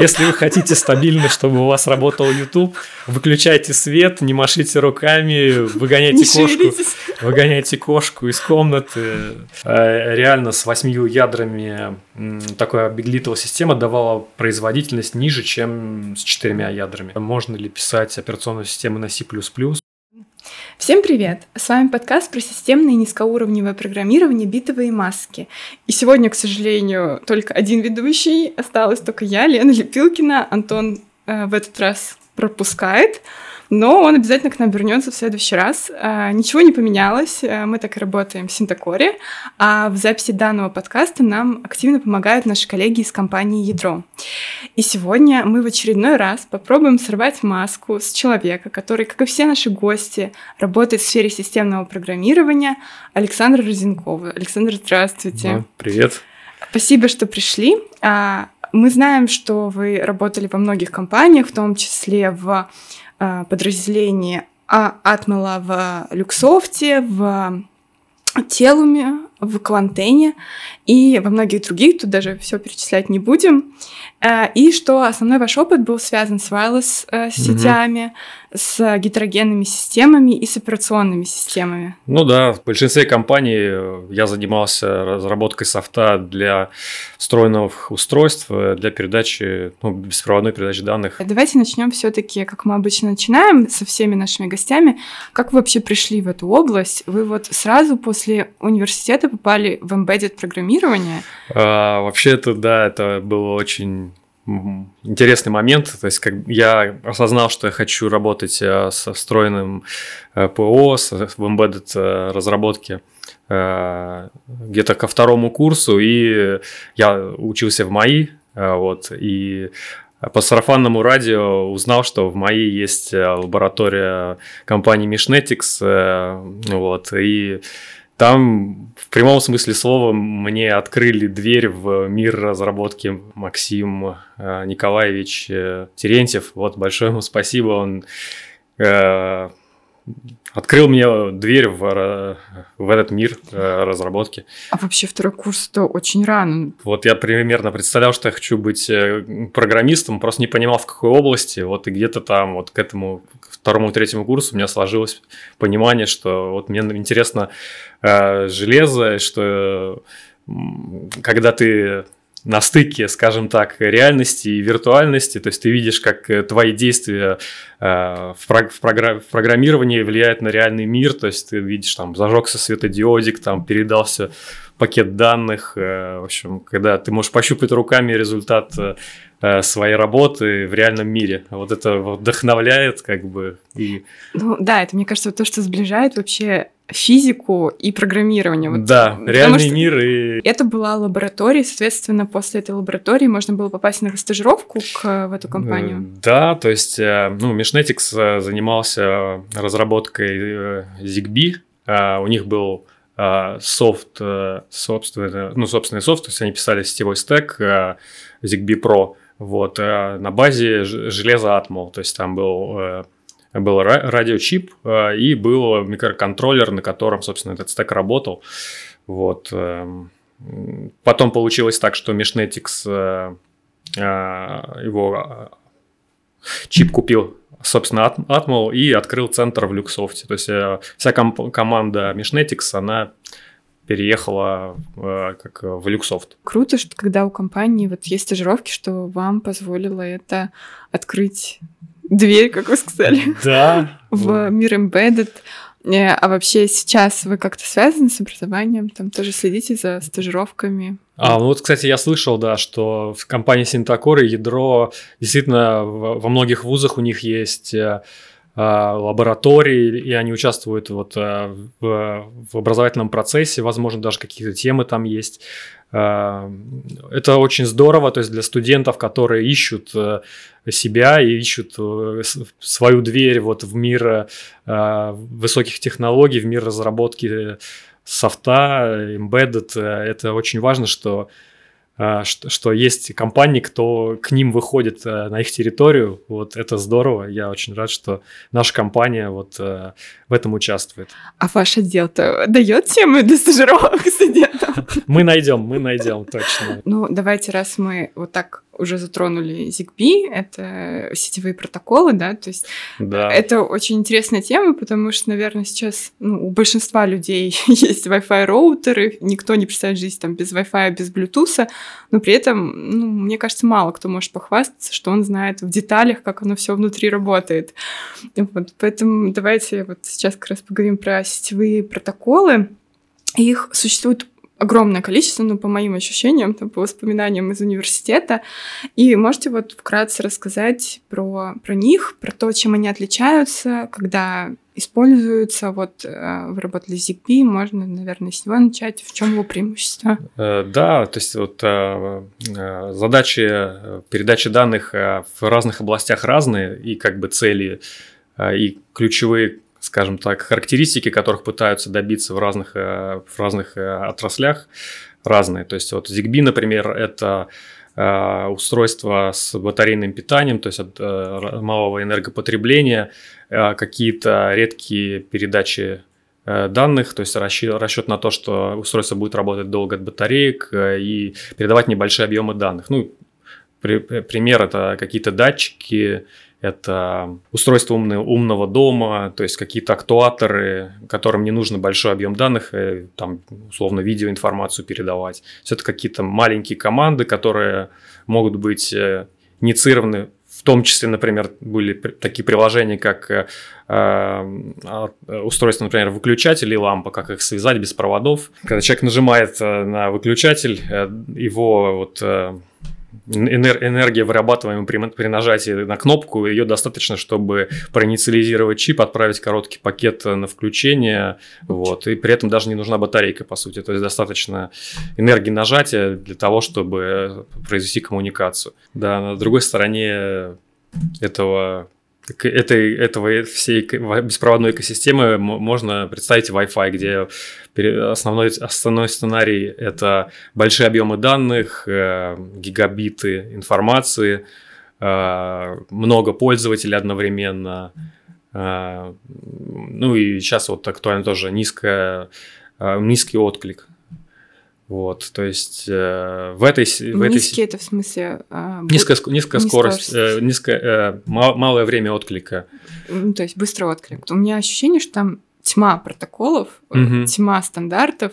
Если вы хотите стабильно, чтобы у вас работал YouTube, выключайте свет, не машите руками, выгоняйте кошку, выгоняйте кошку из комнаты. Э, реально с восьмью ядрами такая биглитовая система давала производительность ниже, чем с четырьмя ядрами. Можно ли писать операционную систему на C++? Всем привет! С вами подкаст про системное и низкоуровневое программирование битовые маски. И сегодня, к сожалению, только один ведущий, осталась только я, Лена Лепилкина. Антон э, в этот раз пропускает но он обязательно к нам вернется в следующий раз. А, ничего не поменялось, а, мы так и работаем в Синтакоре, а в записи данного подкаста нам активно помогают наши коллеги из компании Ядро. И сегодня мы в очередной раз попробуем сорвать маску с человека, который, как и все наши гости, работает в сфере системного программирования, Александра Розенкова. Александр, здравствуйте. Да, привет. Спасибо, что пришли. А, мы знаем, что вы работали во многих компаниях, в том числе в подразделении а Атмела в Люксофте, в Телуме, в Квантене и во многих других, тут даже все перечислять не будем. Э, и что основной ваш опыт был связан с wireless э, сетями, угу. С гетерогенными системами и с операционными системами. Ну да, в большинстве компаний э, я занимался разработкой софта для встроенных устройств, для передачи, ну, беспроводной передачи данных. Давайте начнем все-таки, как мы обычно начинаем со всеми нашими гостями. Как вы вообще пришли в эту область? Вы вот сразу после университета попали в embedded программирование? А, вообще это, да, это было очень интересный момент. То есть, как я осознал, что я хочу работать э, со встроенным э, ПО, с, в embedded э, разработке где-то ко второму курсу, и я учился в МАИ, вот, и по сарафанному радио узнал, что в МАИ есть лаборатория компании Mishnetics, вот, и там в прямом смысле слова мне открыли дверь в мир разработки Максим э, Николаевич э, Терентьев. Вот большое ему спасибо. Он э, открыл мне дверь в, в этот мир разработки. А вообще второй курс это очень рано. Вот я примерно представлял, что я хочу быть программистом, просто не понимал в какой области. Вот и где-то там вот к этому второму, третьему курсу у меня сложилось понимание, что вот мне интересно э, железо, что когда ты на стыке, скажем так, реальности и виртуальности, то есть ты видишь, как э, твои действия э, в, прог- в, програ- в программировании влияют на реальный мир, то есть ты видишь, там, зажегся светодиодик, там, передался пакет данных, э, в общем, когда ты можешь пощупать руками результат э, э, своей работы в реальном мире. Вот это вдохновляет, как бы. И... Ну да, это, мне кажется, то, что сближает вообще физику и программирование. Вот, да, реальный мир и... Это была лаборатория, соответственно, после этой лаборатории можно было попасть на стажировку к, в эту компанию. Да, то есть, ну, Mishnetics занимался разработкой ZigBee, у них был а, софт, э, собственно, ну, собственный софт, то есть они писали сетевой стек э, ZigBee Pro, вот, э, на базе железа Atmel, то есть там был был радиочип и был микроконтроллер, на котором, собственно, этот стек работал. Вот. Эм, потом получилось так, что Meshnetics его чип купил собственно, Atmel и открыл центр в Люксофте. То есть э, вся ком- команда Mishnetics, она переехала э, как в Люксофт. Круто, что когда у компании вот есть стажировки, что вам позволило это открыть дверь, как вы сказали. Да. В мир embedded. Э, а вообще сейчас вы как-то связаны с образованием? Там тоже следите за стажировками? А, ну вот, кстати, я слышал, да, что в компании Синтакор и ядро действительно во многих вузах у них есть э, лаборатории, и они участвуют вот э, в, в образовательном процессе, возможно, даже какие-то темы там есть. А, это очень здорово, то есть для студентов, которые ищут э, себя и ищут свою дверь вот в мир высоких технологий, в мир разработки софта, embedded, э, это очень важно, что э, что, что есть компании, кто к ним выходит э, на их территорию. Вот это здорово. Я очень рад, что наша компания вот в этом участвует. А ваш отдел-то дает темы для стажировок студентам? Мы найдем, мы найдем, точно. Ну, давайте, раз мы вот так уже затронули ZigBee, это сетевые протоколы, да, то есть да. это очень интересная тема, потому что, наверное, сейчас ну, у большинства людей есть Wi-Fi роутеры, никто не представляет жизнь там без Wi-Fi, без Bluetooth, но при этом, ну, мне кажется, мало кто может похвастаться, что он знает в деталях, как оно все внутри работает. Вот, поэтому давайте вот сейчас как раз поговорим про сетевые протоколы. Их существует огромное количество, ну, по моим ощущениям, там, по воспоминаниям из университета. И можете вот вкратце рассказать про, про них, про то, чем они отличаются, когда используются. Вот э, вы работали с ZigBee, можно, наверное, с него начать. В чем его преимущество? Э, да, то есть вот э, задачи передачи данных в разных областях разные, и как бы цели, и ключевые скажем так, характеристики, которых пытаются добиться в разных, э, в разных э, отраслях, разные. То есть вот ZigBee, например, это э, устройство с батарейным питанием, то есть от малого энергопотребления, какие-то редкие передачи данных, то есть расчет, на то, что устройство будет работать долго от батареек и передавать небольшие объемы данных. Ну, при, пример это какие-то датчики, это устройство умного, умного дома, то есть какие-то актуаторы, которым не нужно большой объем данных, э, там, условно, видеоинформацию передавать. Все это какие-то маленькие команды, которые могут быть э, инициированы в том числе, например, были такие приложения, как э, а, устройство, например, выключатель и лампа, как их связать без проводов. Когда человек нажимает на выключатель, его вот энергия, вырабатываемая при, при нажатии на кнопку, ее достаточно, чтобы проинициализировать чип, отправить короткий пакет на включение, вот, и при этом даже не нужна батарейка, по сути, то есть достаточно энергии нажатия для того, чтобы произвести коммуникацию. Да, на другой стороне этого этой, этого всей беспроводной экосистемы можно представить Wi-Fi, где основной, основной сценарий – это большие объемы данных, э, гигабиты информации, э, много пользователей одновременно. Э, ну и сейчас вот актуально тоже низкая, низкий отклик. Вот, то есть э, в этой... В Низкий этой... это в смысле... Э, низкая, низкая скорость. Э, низкое, э, мал, малое время отклика. Ну, то есть быстрый отклик. У меня ощущение, что там тьма протоколов, угу. тьма стандартов,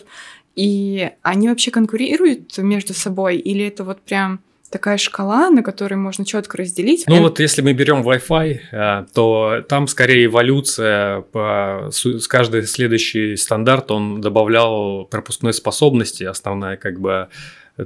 и они вообще конкурируют между собой, или это вот прям такая шкала, на которой можно четко разделить. Ну вот если мы берем Wi-Fi, э, то там скорее эволюция по с каждый следующий стандарт он добавлял пропускной способности, основная как бы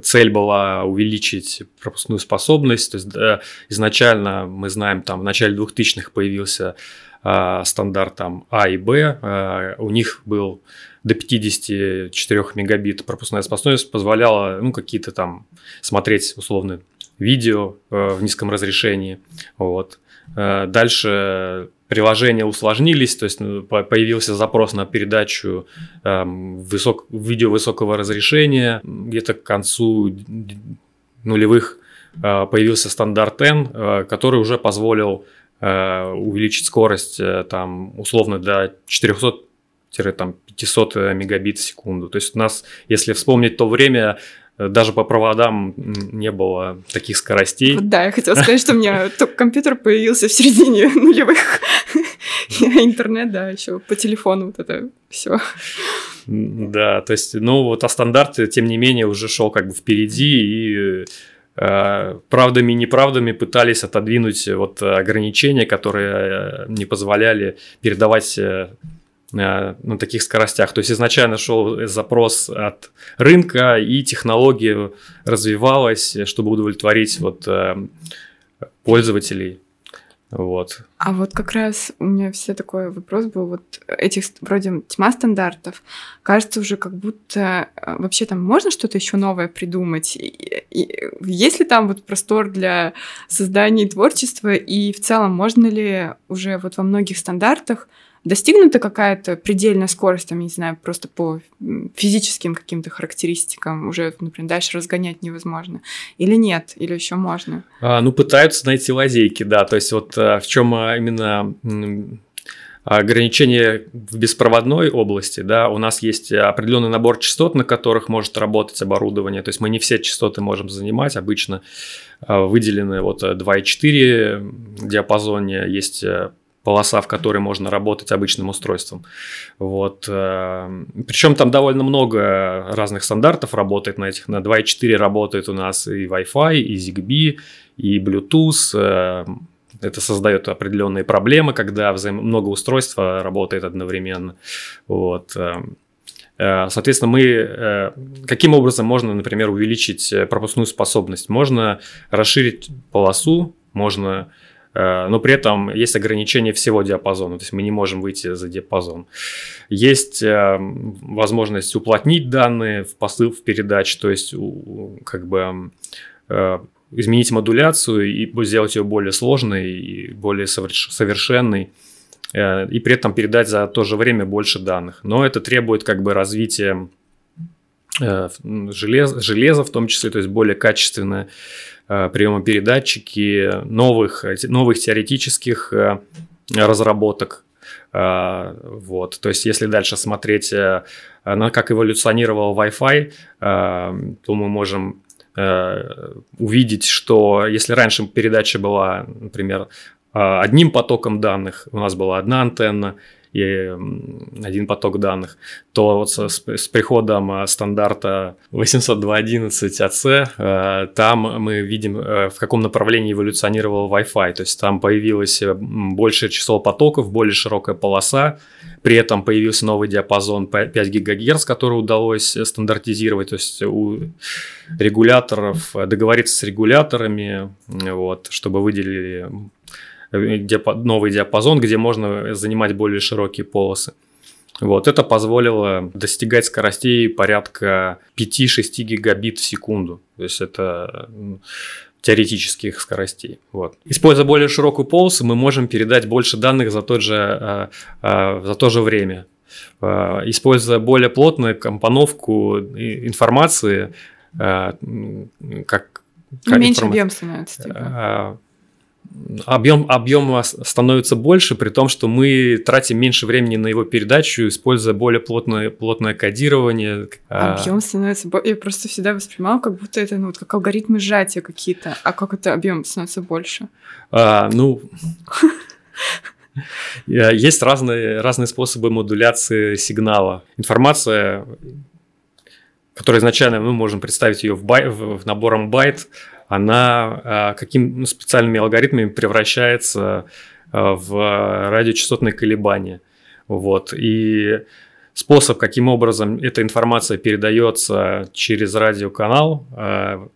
цель была увеличить пропускную способность. То есть да, изначально мы знаем, там в начале 2000-х появился а, стандарт там А и Б, а, у них был до 54 мегабит пропускная способность позволяла ну, какие-то там смотреть условно видео э, в низком разрешении. Вот. Э, дальше приложения усложнились, то есть ну, появился запрос на передачу э, высок, видео высокого разрешения. Где-то к концу нулевых э, появился стандарт N, э, который уже позволил э, увеличить скорость э, там условно до 400 там 500 мегабит в секунду. То есть у нас, если вспомнить то время, э, даже по проводам не было таких скоростей. Да, я хотела сказать, что у меня только компьютер появился в середине нулевых, интернет, да, еще по телефону вот это все. Да, то есть, ну вот, а стандарт, тем не менее, уже шел как бы впереди и э, правдами и неправдами пытались отодвинуть вот ограничения, которые э, не позволяли передавать Э, на таких скоростях. То есть изначально шел запрос от рынка, и технология развивалась, чтобы удовлетворить вот э, пользователей. Вот. А вот как раз у меня все такой вопрос был, вот этих вроде тьма стандартов, кажется уже как будто э, вообще там можно что-то еще новое придумать? И, и, есть ли там вот простор для создания творчества, и в целом можно ли уже вот во многих стандартах достигнута какая-то предельная скорость, там, не знаю, просто по физическим каким-то характеристикам уже, например, дальше разгонять невозможно? Или нет? Или еще можно? А, ну, пытаются найти лазейки, да. То есть вот а, в чем а, именно ограничения в беспроводной области, да, у нас есть определенный набор частот, на которых может работать оборудование, то есть мы не все частоты можем занимать, обычно выделены вот 2,4 диапазоне, есть полоса, в которой можно работать обычным устройством. Вот. Э, Причем там довольно много разных стандартов работает на этих. На 2.4 работает у нас и Wi-Fi, и ZigBee, и Bluetooth. Э, это создает определенные проблемы, когда взаим... много устройств работает одновременно. Вот. Э, соответственно, мы каким образом можно, например, увеличить пропускную способность? Можно расширить полосу, можно но при этом есть ограничение всего диапазона, то есть мы не можем выйти за диапазон. Есть э, возможность уплотнить данные в посыл, в передаче, то есть как бы э, изменить модуляцию и сделать ее более сложной и более совершенной и при этом передать за то же время больше данных. Но это требует как бы развития железа, железа в том числе, то есть более качественное Э, приемопередатчики, новых, новых теоретических э, разработок. Э, вот. То есть, если дальше смотреть на как эволюционировал Wi-Fi, то мы можем увидеть, что если раньше передача была, например, одним потоком данных, у нас была одна антенна, и один поток данных, то вот с, с приходом э, стандарта 802.11ac э, там мы видим, э, в каком направлении эволюционировал Wi-Fi, то есть там появилось большее число потоков, более широкая полоса, при этом появился новый диапазон 5 ГГц, который удалось стандартизировать, то есть у регуляторов договориться с регуляторами, вот, чтобы выделили новый диапазон, где можно занимать более широкие полосы. Вот, это позволило достигать скоростей порядка 5-6 гигабит в секунду. То есть это теоретических скоростей. Вот. Используя более широкую полосу, мы можем передать больше данных за, тот же, а, а, за то же время. Используя более плотную компоновку информации, как, как меньше информ... объем становится. Типа объем, объем становится больше, при том, что мы тратим меньше времени на его передачу, используя более плотное, плотное кодирование. А объем становится больше. Я просто всегда воспринимала, как будто это ну, как алгоритмы сжатия какие-то. А как это объем становится больше? А, ну. Есть разные, разные способы модуляции сигнала. Информация, которая изначально мы можем представить ее в, бай, в набором байт, она а, каким ну, специальными алгоритмами превращается а, в радиочастотные колебания. Вот. И способ, каким образом эта информация передается через радиоканал, а,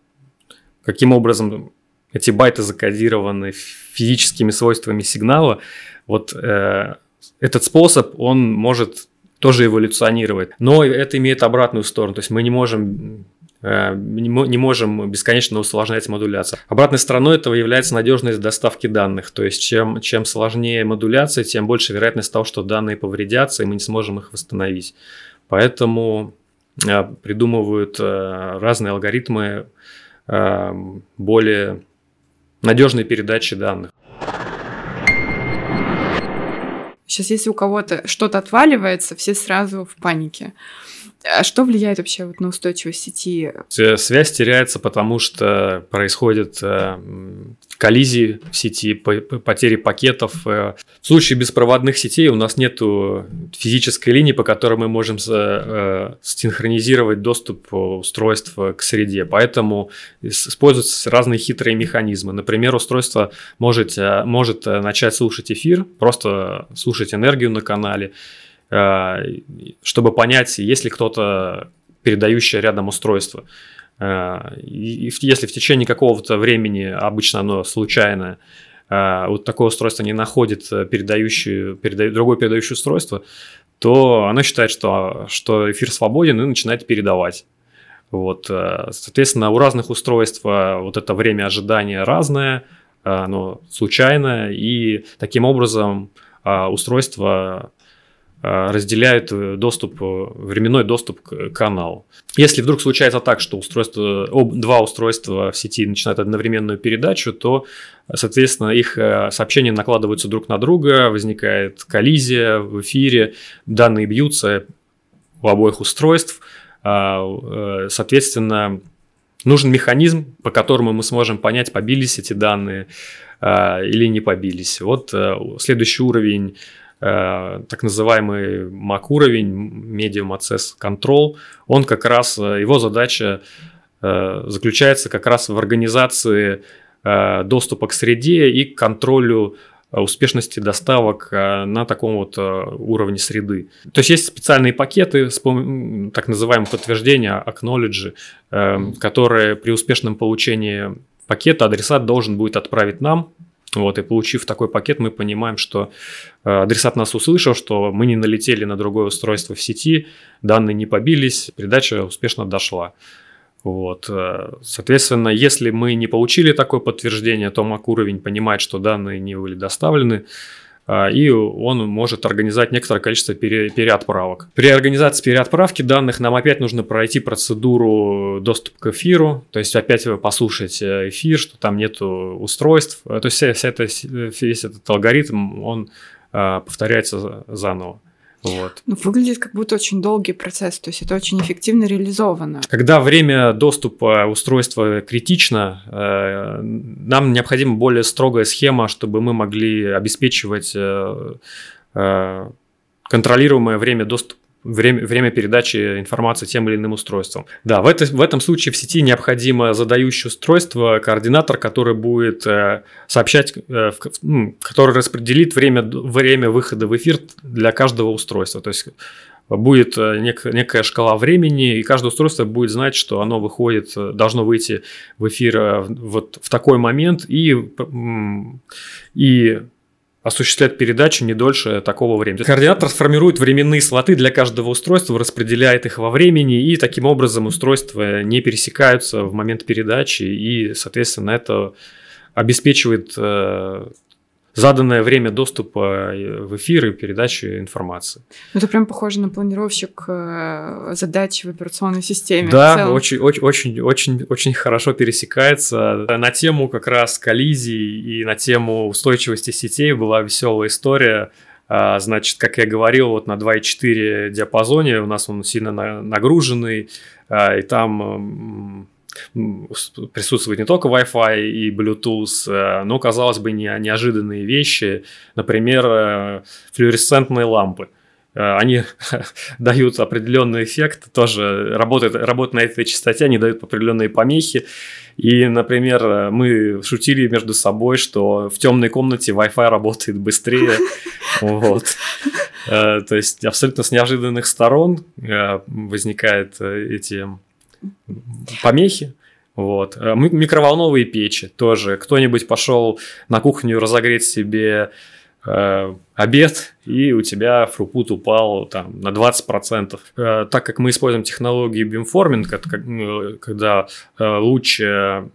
каким образом эти байты закодированы физическими свойствами сигнала, вот э, этот способ, он может тоже эволюционировать. Но это имеет обратную сторону, то есть мы не можем не можем бесконечно усложнять модуляцию. Обратной стороной этого является надежность доставки данных. То есть чем, чем сложнее модуляция, тем больше вероятность того, что данные повредятся, и мы не сможем их восстановить. Поэтому э, придумывают э, разные алгоритмы более надежной передачи данных. Сейчас, если у кого-то что-то отваливается, все сразу в панике. А что влияет вообще вот на устойчивость сети? Связь теряется, потому что происходят э, коллизии в сети, потери пакетов. Э. В случае беспроводных сетей у нас нет физической линии, по которой мы можем э, синхронизировать доступ устройств к среде. Поэтому используются разные хитрые механизмы. Например, устройство может, может начать слушать эфир, просто слушать энергию на канале, чтобы понять, есть ли кто-то передающий рядом устройство. Э, если в течение какого-то времени, обычно оно случайное, э, вот такое устройство не находит передающую, переда... другое передающее устройство, то оно считает, что, что эфир свободен и начинает передавать. Вот, соответственно, у разных устройств вот это время ожидания разное, оно случайное, и таким образом устройство разделяют доступ, временной доступ к каналу. Если вдруг случается так, что устройство, два устройства в сети начинают одновременную передачу, то, соответственно, их сообщения накладываются друг на друга, возникает коллизия в эфире, данные бьются у обоих устройств, соответственно, нужен механизм, по которому мы сможем понять, побились эти данные э, или не побились. Вот э, следующий уровень, э, так называемый MAC уровень, Medium Access Control, он как раз, э, его задача э, заключается как раз в организации э, доступа к среде и к контролю успешности доставок на таком вот уровне среды. То есть есть специальные пакеты, так называемые подтверждения, acknowledge, которые при успешном получении пакета адресат должен будет отправить нам, вот, и получив такой пакет, мы понимаем, что адресат нас услышал, что мы не налетели на другое устройство в сети, данные не побились, передача успешно дошла. Вот. Э, соответственно, если мы не получили такое подтверждение, то MAC уровень понимает, что данные не были доставлены, э, и он может организовать некоторое количество пере, переотправок. При организации переотправки данных нам опять нужно пройти процедуру доступ к эфиру, то есть опять послушать эфир, что там нету устройств. То есть вся, вся это, весь этот алгоритм, он повторяется заново. Вот. Ну, выглядит как будто очень долгий процесс, то есть это очень эффективно реализовано. Когда время доступа устройства критично, э, нам необходима более строгая схема, чтобы мы могли обеспечивать э, э, контролируемое время доступа время, время передачи информации тем или иным устройством. Да, в, это, в этом случае в сети необходимо задающее устройство, координатор, который будет э, сообщать, э, в, ну, который распределит время, время выхода в эфир для каждого устройства. То есть будет э, нек, некая шкала времени, и каждое устройство будет знать, что оно выходит, э, должно выйти в эфир э, вот в такой момент, и, и осуществлять передачу не дольше такого времени. Координатор сформирует временные слоты для каждого устройства, распределяет их во времени, и таким образом устройства не пересекаются в момент передачи, и, соответственно, это обеспечивает э, заданное время доступа э, в эфир и передачи информации. Ну, это прям похоже на планировщик э, задач в операционной системе. Да, очень, очень, очень, очень, очень хорошо пересекается. На тему как раз коллизий и на тему устойчивости сетей была веселая история. А, значит, как я говорил, вот на 2.4 диапазоне у нас он сильно нагруженный, а, и там присутствует не только Wi-Fi и Bluetooth, э, но, казалось бы, не, неожиданные вещи, например, э, флуоресцентные лампы. Э, они дают определенный эффект, тоже работают, работают на этой частоте, они дают определенные помехи. И, например, мы шутили между собой, что в темной комнате Wi-Fi работает быстрее. Вот. То есть абсолютно с неожиданных сторон возникают эти помехи. Вот. Э, микроволновые печи тоже. Кто-нибудь пошел на кухню разогреть себе э, обед, и у тебя фрупут упал там, на 20%. Э, так как мы используем технологию бимформинг, когда луч... То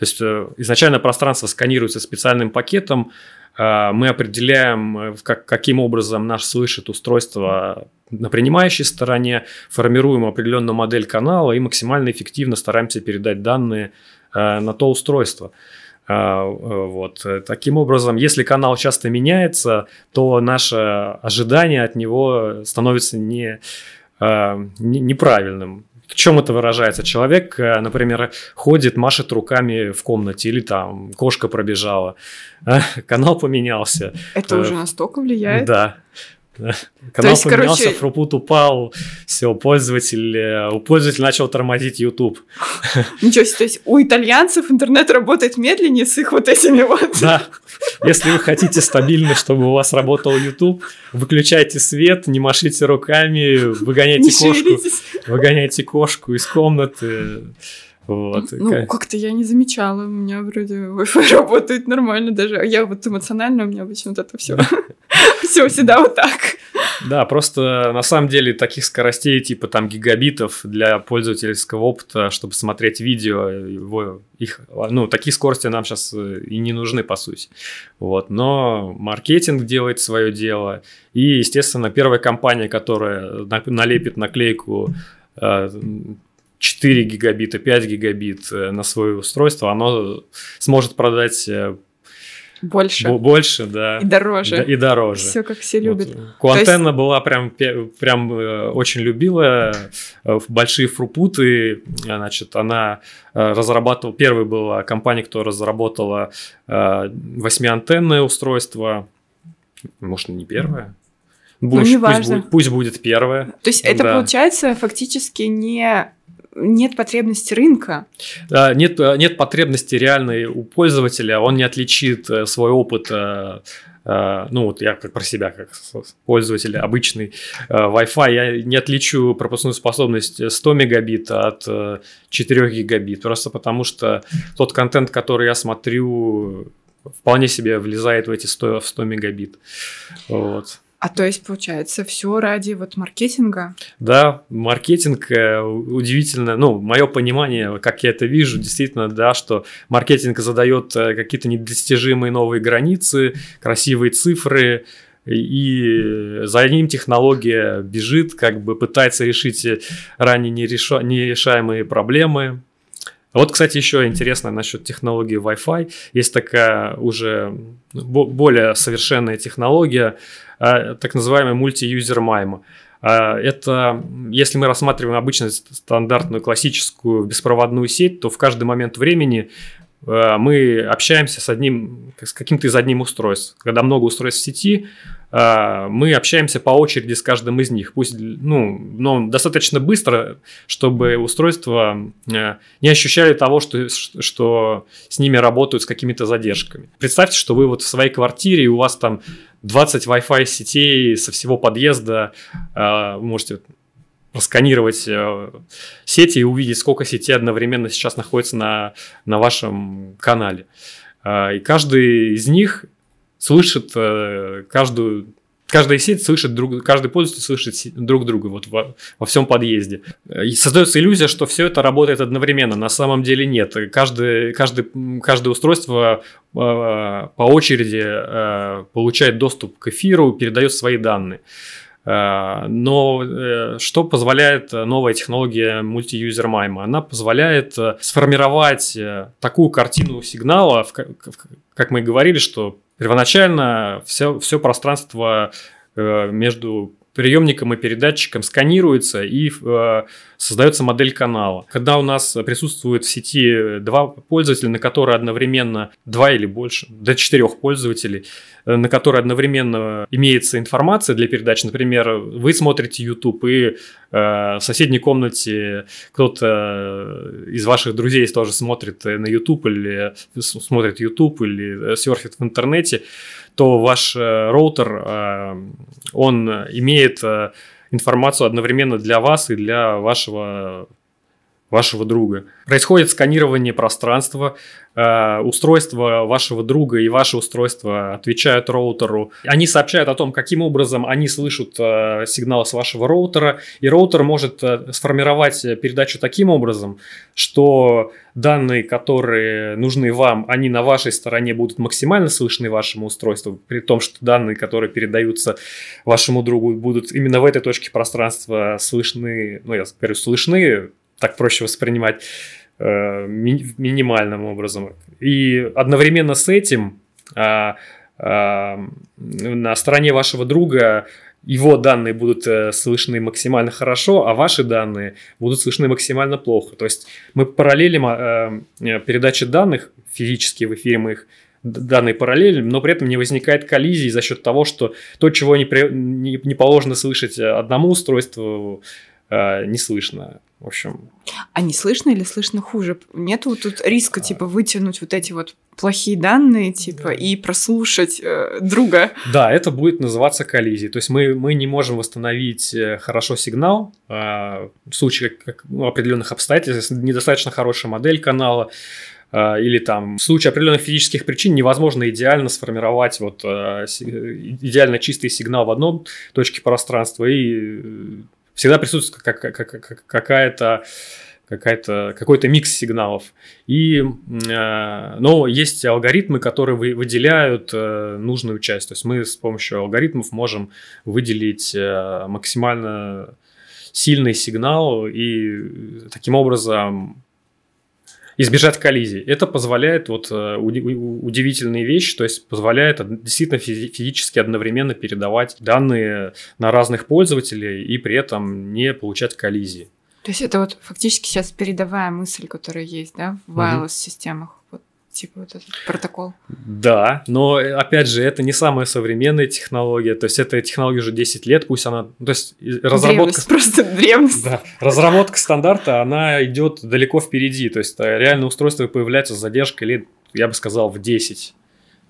есть изначально пространство сканируется специальным пакетом, мы определяем, э, как, каким образом наш слышит устройство на принимающей стороне, формируем определенную модель канала и максимально эффективно стараемся передать данные э, на то устройство. Э, э, вот. Таким образом, если канал часто меняется, то наше ожидание от него становится не, неправильным. В чем это выражается? Человек, например, ходит, машет руками в комнате, или там кошка пробежала, канал поменялся. Это уже настолько влияет? Да. Канал есть, поменялся, короче... фрупут упал, все, пользователь, э, у пользователя начал тормозить YouTube. Ничего себе, то есть у итальянцев интернет работает медленнее с их вот этими вот... Да, если вы хотите стабильно, чтобы у вас работал YouTube, выключайте свет, не машите руками, выгоняйте не кошку, шевелитесь. выгоняйте кошку из комнаты, вот. Ну, как-то я не замечала. У меня вроде Wi-Fi работает нормально даже. Я вот эмоционально, у меня обычно вот это все. Все всегда вот так. Да, просто на самом деле таких скоростей типа там гигабитов для пользовательского опыта, чтобы смотреть видео, его, их, ну, такие скорости нам сейчас э, и не нужны, по сути. Вот. Но маркетинг делает свое дело. И, естественно, первая компания, которая налепит наклейку 4 гигабита, 5 гигабит э, на свое устройство, оно сможет продать э, больше. Больше, да. И дороже. И, дороже. Все как все любят. Вот. Куантенна есть... была прям, прям э, очень любила большие фрупуты. Значит, она разрабатывала... Первой была компания, кто разработала восьмиантенное устройство. Может, не первая? Пусть, ну, не пусть, будет, пусть будет первое. То есть это да. получается фактически не нет потребности рынка. Нет, нет потребности реальной у пользователя, он не отличит э, свой опыт э, э, ну вот я как про себя, как пользователь обычный Wi-Fi, я не отличу пропускную способность 100 мегабит от 4 гигабит, просто потому что тот контент, который я смотрю, вполне себе влезает в эти 100, в 100 мегабит. Вот. А то есть, получается, все ради вот маркетинга? Да, маркетинг э, удивительно, ну, мое понимание, как я это вижу, действительно, да, что маркетинг задает э, какие-то недостижимые новые границы, красивые цифры, и за ним технология бежит, как бы пытается решить ранее нереша... нерешаемые проблемы. Вот, кстати, еще интересно насчет технологии Wi-Fi. Есть такая уже более совершенная технология, так называемый мульти-юзер майма. А, это, если мы рассматриваем обычную стандартную классическую беспроводную сеть, то в каждый момент времени а, мы общаемся с одним, с каким-то из одним устройств. Когда много устройств в сети, а, мы общаемся по очереди с каждым из них. Пусть, ну, но достаточно быстро, чтобы устройства не ощущали того, что, что с ними работают с какими-то задержками. Представьте, что вы вот в своей квартире, и у вас там 20 Wi-Fi сетей со всего подъезда, а, вы можете просканировать э, сети и увидеть, сколько сетей одновременно сейчас находится на, на вашем канале. А, и каждый из них слышит э, каждую каждая сеть слышит друг, каждый пользователь слышит друг друга вот во, во всем подъезде. И создается иллюзия, что все это работает одновременно. На самом деле нет. Каждый, каждый, каждое устройство э, по очереди э, получает доступ к эфиру, передает свои данные. Э, но э, что позволяет новая технология мульти-юзер майма? Она позволяет э, сформировать такую картину сигнала, как мы и говорили, что первоначально все, все пространство между приемником и передатчиком сканируется и э, создается модель канала. Когда у нас присутствует в сети два пользователя, на которые одновременно два или больше, до четырех пользователей, э, на которые одновременно имеется информация для передачи. Например, вы смотрите YouTube, и э, в соседней комнате кто-то из ваших друзей тоже смотрит на YouTube или смотрит YouTube или серфит в интернете то ваш э, роутер, э, он имеет э, информацию одновременно для вас и для вашего вашего друга. Происходит сканирование пространства, э, устройство вашего друга и ваше устройство отвечают роутеру. Они сообщают о том, каким образом они слышат э, сигнал с вашего роутера, и роутер может э, сформировать передачу таким образом, что данные, которые нужны вам, они на вашей стороне будут максимально слышны вашему устройству, при том, что данные, которые передаются вашему другу, будут именно в этой точке пространства слышны, ну, я говорю, слышны так проще воспринимать э, ми- минимальным образом. И одновременно с этим э, э, на стороне вашего друга его данные будут э, слышны максимально хорошо, а ваши данные будут слышны максимально плохо. То есть мы параллелим э, э передачи данных, физически в эфире мы их данные параллель, но при этом не возникает коллизии за счет того, что то, чего не, при, не, не положено слышать одному устройству, э, не слышно. В общем. А не слышно или слышно хуже? Нету тут риска, а... типа, вытянуть вот эти вот плохие данные, типа, да. и прослушать э, друга? Да, это будет называться коллизией. То есть мы, мы не можем восстановить э, хорошо сигнал э, в случае как, ну, определенных обстоятельств, недостаточно хорошая модель канала, или там в случае определенных физических причин невозможно идеально сформировать вот идеально чистый сигнал в одном точке пространства и всегда присутствует какая-то какая-то, какой-то микс сигналов. И, э, но есть алгоритмы, которые вы, выделяют э, нужную часть. То есть мы с помощью алгоритмов можем выделить э, максимально сильный сигнал и таким образом избежать коллизий. Это позволяет вот удивительные вещи, то есть позволяет действительно физически одновременно передавать данные на разных пользователей и при этом не получать коллизии. То есть это вот фактически сейчас передовая мысль, которая есть, да, в wireless-системах. Вот типа вот этот протокол. Да, но опять же, это не самая современная технология, то есть эта технология уже 10 лет, пусть она, то есть разработка... Древность, просто древность. Да, разработка стандарта, она идет далеко впереди, то есть э, реально устройство появляется с задержкой лет, я бы сказал, в 10.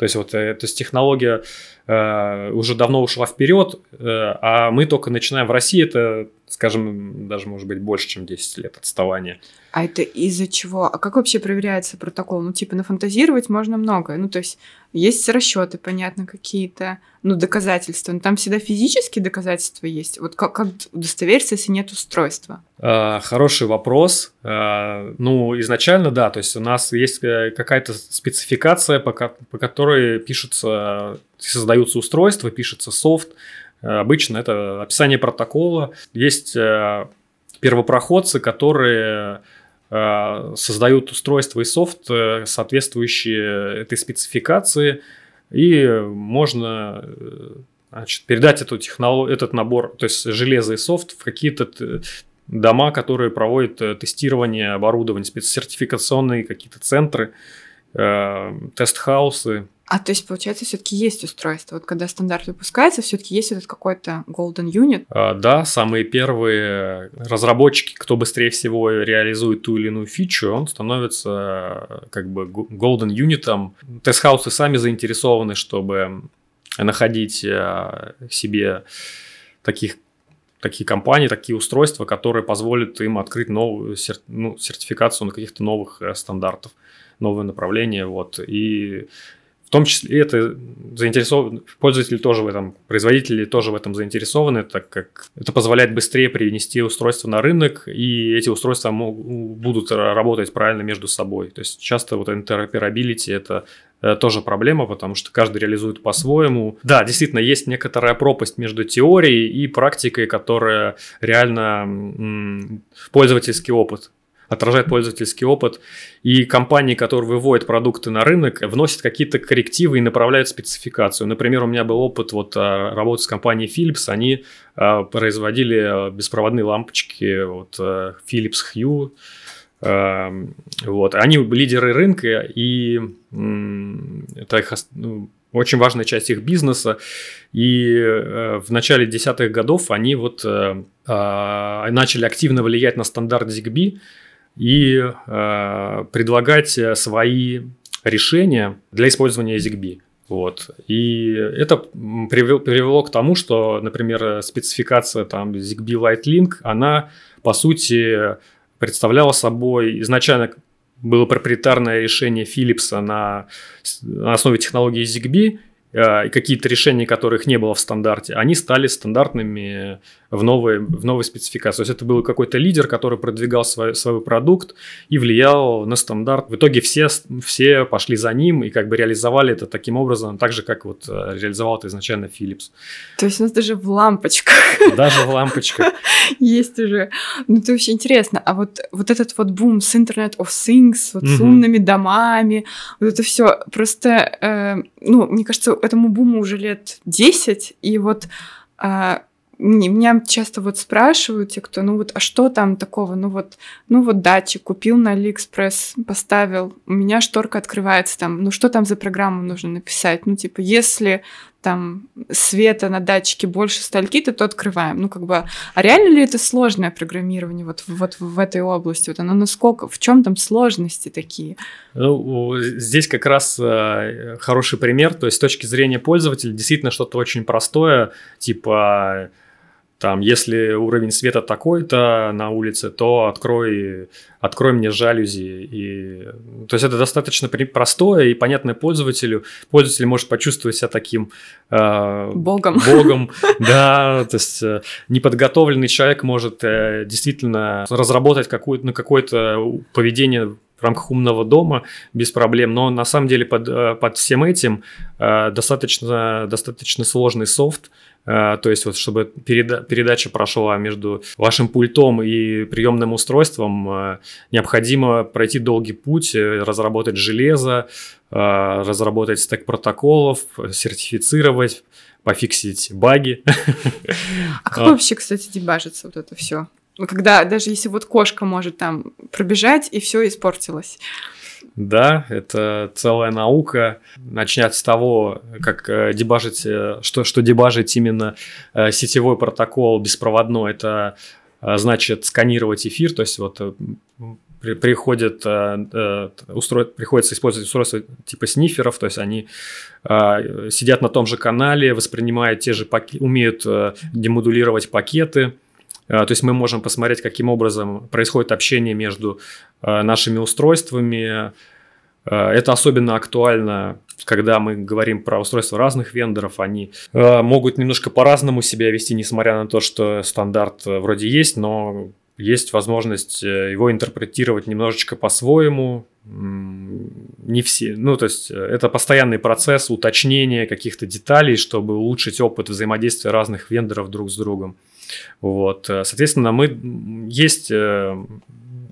То есть вот, э, то есть технология э, уже давно ушла вперед, э, а мы только начинаем в России, это, скажем, даже может быть больше, чем 10 лет отставания. А это из-за чего? А как вообще проверяется протокол? Ну, типа, нафантазировать можно много. Ну, то есть, есть расчеты, понятно, какие-то, ну, доказательства. Но там всегда физические доказательства есть. Вот как, как удостовериться, если нет устройства? А, хороший вопрос. А, ну, изначально, да, то есть у нас есть э, какая-то спецификация, по, по которой пишутся, создаются устройства, пишется софт. Обычно это описание протокола. Есть э, первопроходцы, которые Э, создают устройства и софт, э, соответствующие этой спецификации, и можно э, значит, передать эту технологию, этот набор, то есть железо и софт в какие-то дома, которые проводят тестирование оборудования, спецсертификационные какие-то центры, test house ы. А то есть, получается, все-таки есть устройство. Вот когда стандарт выпускается, все-таки есть этот какой-то golden unit. А, да, самые первые разработчики, кто быстрее всего реализует ту или иную фичу, он становится как бы golden unit. Test house ы сами заинтересованы, чтобы находить а, себе таких такие компании, такие устройства, которые позволят им открыть новую ну, сертификацию на каких-то новых э, стандартов, новые направления. Вот. И том числе это заинтересованы, пользователи тоже в этом, производители тоже в этом заинтересованы, так как это позволяет быстрее привнести устройство на рынок, и эти устройства будут работать правильно между собой. То есть часто вот interoperability это э, тоже проблема, потому что каждый реализует по-своему. Да, действительно, есть некоторая пропасть между теорией и практикой, которая реально м- пользовательский опыт отражает пользовательский опыт, и компании, которые выводят продукты на рынок, вносят какие-то коррективы и направляют спецификацию. Например, у меня был опыт вот а, работы с компанией Philips, они а, производили беспроводные лампочки, вот Philips Hue, вот. Они лидеры рынка, и это их ну, очень важная часть их бизнеса. И э, в начале десятых годов они вот э, э, начали активно влиять на стандарт ZigBee, и э, предлагать свои решения для использования ZigBee. Вот. И это привело, привело к тому, что, например, спецификация там ZigBee Light Link, она, по сути, представляла собой изначально было проприетарное решение Philips на, на основе технологии ZigBee, Э, и какие-то решения, которых не было в стандарте, они стали стандартными в новой, в новой спецификации. То есть это был какой-то лидер, который продвигал свой, свой продукт и влиял на стандарт. В итоге все, все пошли за ним и как бы реализовали это таким образом, так же, как вот э, реализовал это изначально Philips. То есть у нас даже в лампочках. Даже в лампочках. Есть уже. Ну, это вообще интересно. А вот, вот этот вот бум с Internet of Things, вот с умными домами, вот это все просто, э, ну, мне кажется, этому буму уже лет 10, и вот а, меня часто вот спрашивают те, кто, ну вот, а что там такого? Ну вот, ну вот датчик купил на Алиэкспресс, поставил, у меня шторка открывается там, ну что там за программу нужно написать? Ну типа, если там света на датчике больше стольки-то, то открываем. Ну, как бы, а реально ли это сложное программирование вот, вот в этой области? Вот оно насколько, в чем там сложности такие? Ну, здесь как раз э, хороший пример, то есть с точки зрения пользователя действительно что-то очень простое, типа там, если уровень света такой-то на улице, то открой, открой мне жалюзи. И, то есть это достаточно простое и понятное пользователю. Пользователь может почувствовать себя таким э, богом. Богом, да. То есть э, неподготовленный человек может э, действительно разработать какое-то, ну, какое-то поведение в рамках умного дома без проблем, но на самом деле под, э, под всем этим э, достаточно, достаточно сложный софт, то есть вот чтобы переда передача прошла между вашим пультом и приемным устройством, э, необходимо пройти долгий путь, э, разработать железо, разработать стек протоколов, сертифицировать, пофиксить баги. А как вообще, кстати, дебажится вот это все? Когда даже если вот кошка может там пробежать и все испортилось. Да, это целая наука. Начать с того, как э, дебажить, э, что, что дебажить именно э, сетевой протокол беспроводной, это значит сканировать эфир, то есть вот приходит, устро... приходится использовать устройства типа сниферов, то есть они сидят на том же канале, воспринимают те же пакеты, умеют демодулировать пакеты, то есть мы можем посмотреть, каким образом происходит общение между нашими устройствами, Э, это особенно актуально, когда мы говорим про устройства разных вендоров. Они э, могут немножко по-разному себя вести, несмотря на то, что стандарт э, вроде есть, но есть возможность его интерпретировать немножечко по-своему. Не все. Ну, то есть это постоянный процесс уточнения каких-то деталей, чтобы улучшить опыт взаимодействия разных вендоров друг с другом. Вот. Соответственно, мы есть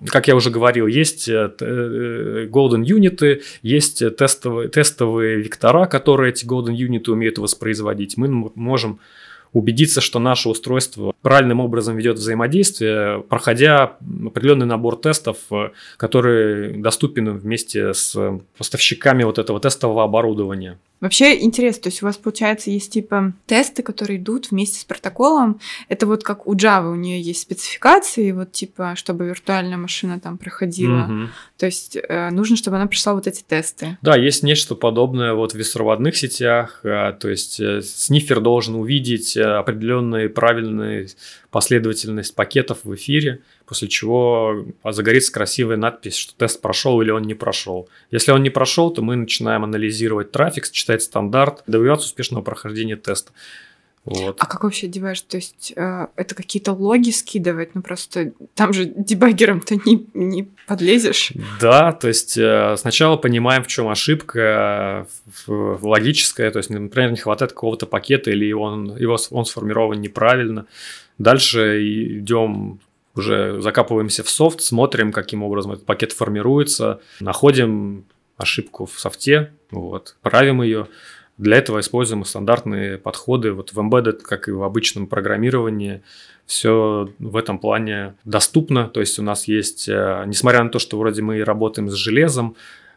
как я уже говорил, есть э, э, golden юниты, есть тестовые, тестовые вектора, которые эти golden юниты умеют воспроизводить. Мы можем убедиться, что наше устройство правильным образом ведет взаимодействие, проходя определенный набор тестов, э, который доступен вместе с поставщиками вот этого тестового оборудования. Вообще интересно, то есть у вас, получается, есть типа тесты, которые идут вместе с протоколом. Это вот как у Java, у нее есть спецификации, вот типа, чтобы виртуальная машина там проходила. Угу. То есть э, нужно, чтобы она пришла вот эти тесты. Да, есть нечто подобное вот в беспроводных сетях. Э, то есть э, снифер должен увидеть э, определенную правильную последовательность пакетов в эфире, после чего загорится красивая надпись, что тест прошел или он не прошел. Если он не прошел, то мы начинаем анализировать трафик, читать стандарт, добиваться успешного прохождения теста. Вот. А как вообще дебаж? То есть э, это какие-то логи скидывать? Ну просто там же дебаггером-то не, не подлезешь. Да, то есть э, сначала понимаем, в чем ошибка э, логическая. То есть, например, не хватает какого-то пакета или он, его, он сформирован неправильно. Дальше идем уже закапываемся в софт, смотрим, каким образом этот пакет формируется, находим ошибку в софте, вот, правим ее. Для этого используем стандартные подходы. Вот в Embedded, как и в обычном программировании, все в этом плане доступно. То есть у нас есть, э, несмотря на то, что вроде мы работаем с железом,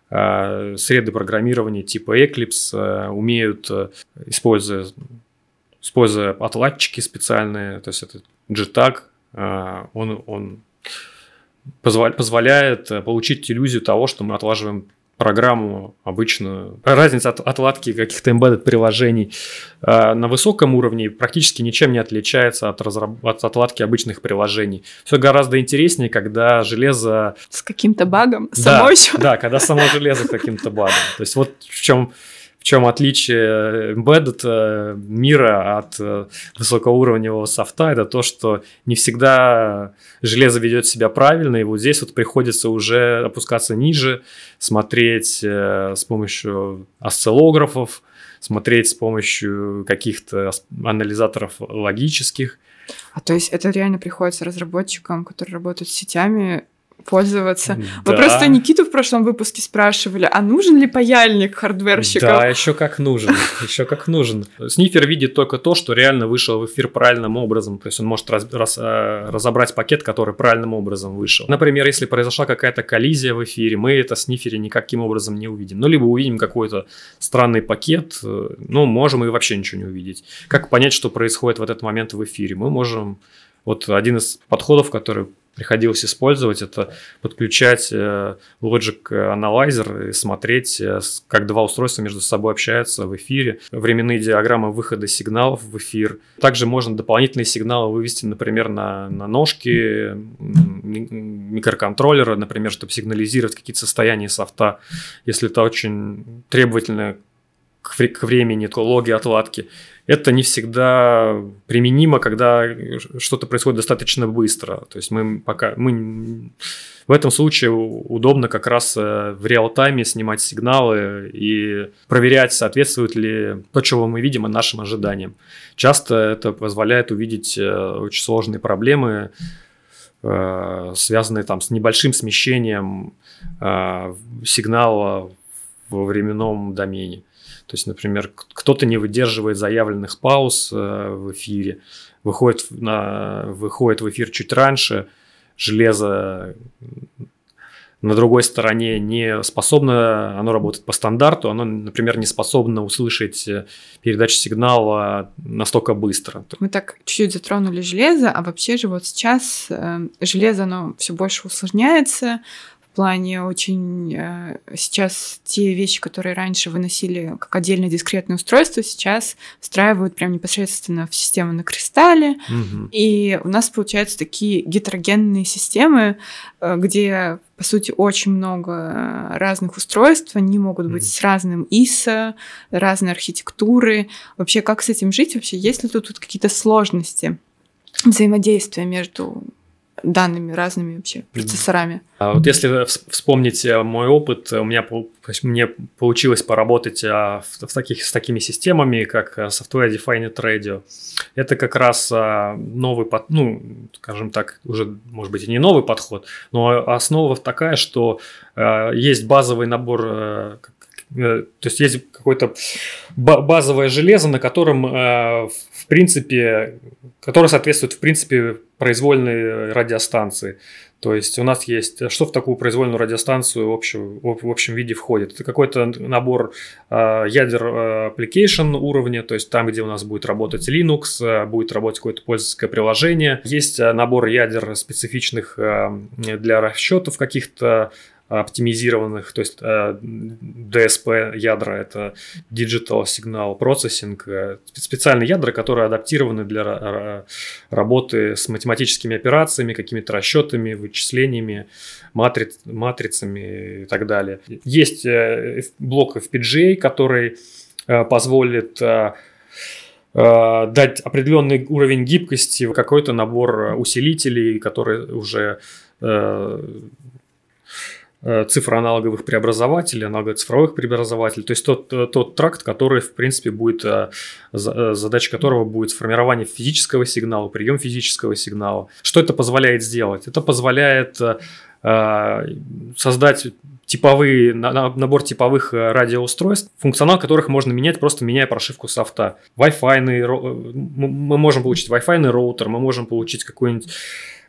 э, среды программирования типа Eclipse э, умеют, используя, используя отладчики специальные, то есть это JTAG, он, он позволяет получить иллюзию того, что мы отлаживаем программу обычную. Разница от отладки каких-то embedded приложений э, на высоком уровне практически ничем не отличается от, разраб... от отладки обычных приложений. Все гораздо интереснее, когда железо... С каким-то багом? Да, само еще? Да, когда само железо с каким-то багом. То есть вот в чем в чем отличие embedded э, мира от э, высокоуровневого софта, это то, что не всегда железо ведет себя правильно, и вот здесь вот приходится уже опускаться ниже, смотреть э, с помощью осциллографов, смотреть с помощью каких-то анализаторов логических. А то есть это реально приходится разработчикам, которые работают с сетями, пользоваться. Да. Вы просто Никиту в прошлом выпуске спрашивали, а нужен ли паяльник хардверщиков? Да, еще как нужен, еще как нужен. Снифер видит только то, что реально вышел в эфир правильным образом, то есть он может раз, раз, э, разобрать пакет, который правильным образом вышел. Например, если произошла какая-то коллизия в эфире, мы это снифере никаким образом не увидим. Ну, либо увидим какой-то странный пакет, э, ну, можем и вообще ничего не увидеть. Как понять, что происходит в этот момент в эфире? Мы можем вот один из подходов, который приходилось использовать, это подключать э, Logic Analyzer и смотреть, э, как два устройства между собой общаются в эфире, временные диаграммы выхода сигналов в эфир. Также можно дополнительные сигналы вывести, например, на, на ножки микроконтроллера, например, чтобы сигнализировать какие-то состояния софта, если это очень требовательно к, времени, к логи отладки это не всегда применимо, когда что-то происходит достаточно быстро. То есть мы пока мы в этом случае удобно как раз э, в реал-тайме снимать сигналы и проверять, соответствует ли то, чего мы видим, нашим ожиданиям. Часто это позволяет увидеть э, очень сложные проблемы, э, связанные там с небольшим смещением сигнала во временном домене. То есть, например, кто-то не выдерживает заявленных пауз э, в эфире, выходит, на, выходит в эфир чуть раньше, железо на другой стороне не способно, оно работает по стандарту, оно, например, не способно услышать э, передачу сигнала настолько быстро. Мы так чуть-чуть затронули железо, а вообще же вот сейчас э, железо, оно все больше усложняется, плане очень э, сейчас те вещи, которые раньше выносили как отдельное дискретное устройство, сейчас встраивают прям непосредственно в систему на кристалле. Угу. И у нас получаются такие гетерогенные системы, э, где по сути, очень много разных устройств, они могут быть mm с разным ISO, разной архитектуры. Вообще, как с этим жить? Вообще, есть ли тут, тут какие-то сложности взаимодействия между данными разными вообще процессорами. А вот если вспомнить э, мой опыт, у меня мне получилось поработать а, в, в таких, с такими системами, как э, Software Defined Radio. Это как раз а, новый, ну, скажем так, уже, может быть, и не новый подход, но основа такая, что есть базовый набор то есть есть какое-то базовое железо, на котором, в принципе, которое соответствует, в принципе, произвольной радиостанции. То есть у нас есть, что в такую произвольную радиостанцию в общем, в общем виде входит? Это какой-то набор э, ядер э, application уровня, то есть там, где у нас будет работать Linux, э, будет работать какое-то пользовательское приложение. Есть э, набор ядер специфичных э, для расчетов каких-то оптимизированных, то есть э, DSP ядра это Digital Signal Processing, э, специальные ядра, которые адаптированы для работы с математическими операциями, какими-то расчетами, вычислениями, матриц, матрицами и так далее. Есть э, блок FPGA, который позволит дать определенный уровень гибкости в какой-то набор усилителей, которые уже Э, цифроаналоговых преобразователей, аналогово-цифровых преобразователей, то есть тот, э, тот тракт, который, в принципе, будет, э, задача которого будет формирование физического сигнала, прием физического сигнала. Что это позволяет сделать? Это позволяет создать типовые, набор типовых радиоустройств, функционал которых можно менять, просто меняя прошивку софта. Wi-Fi, мы можем получить Wi-Fi роутер, мы можем получить какой-нибудь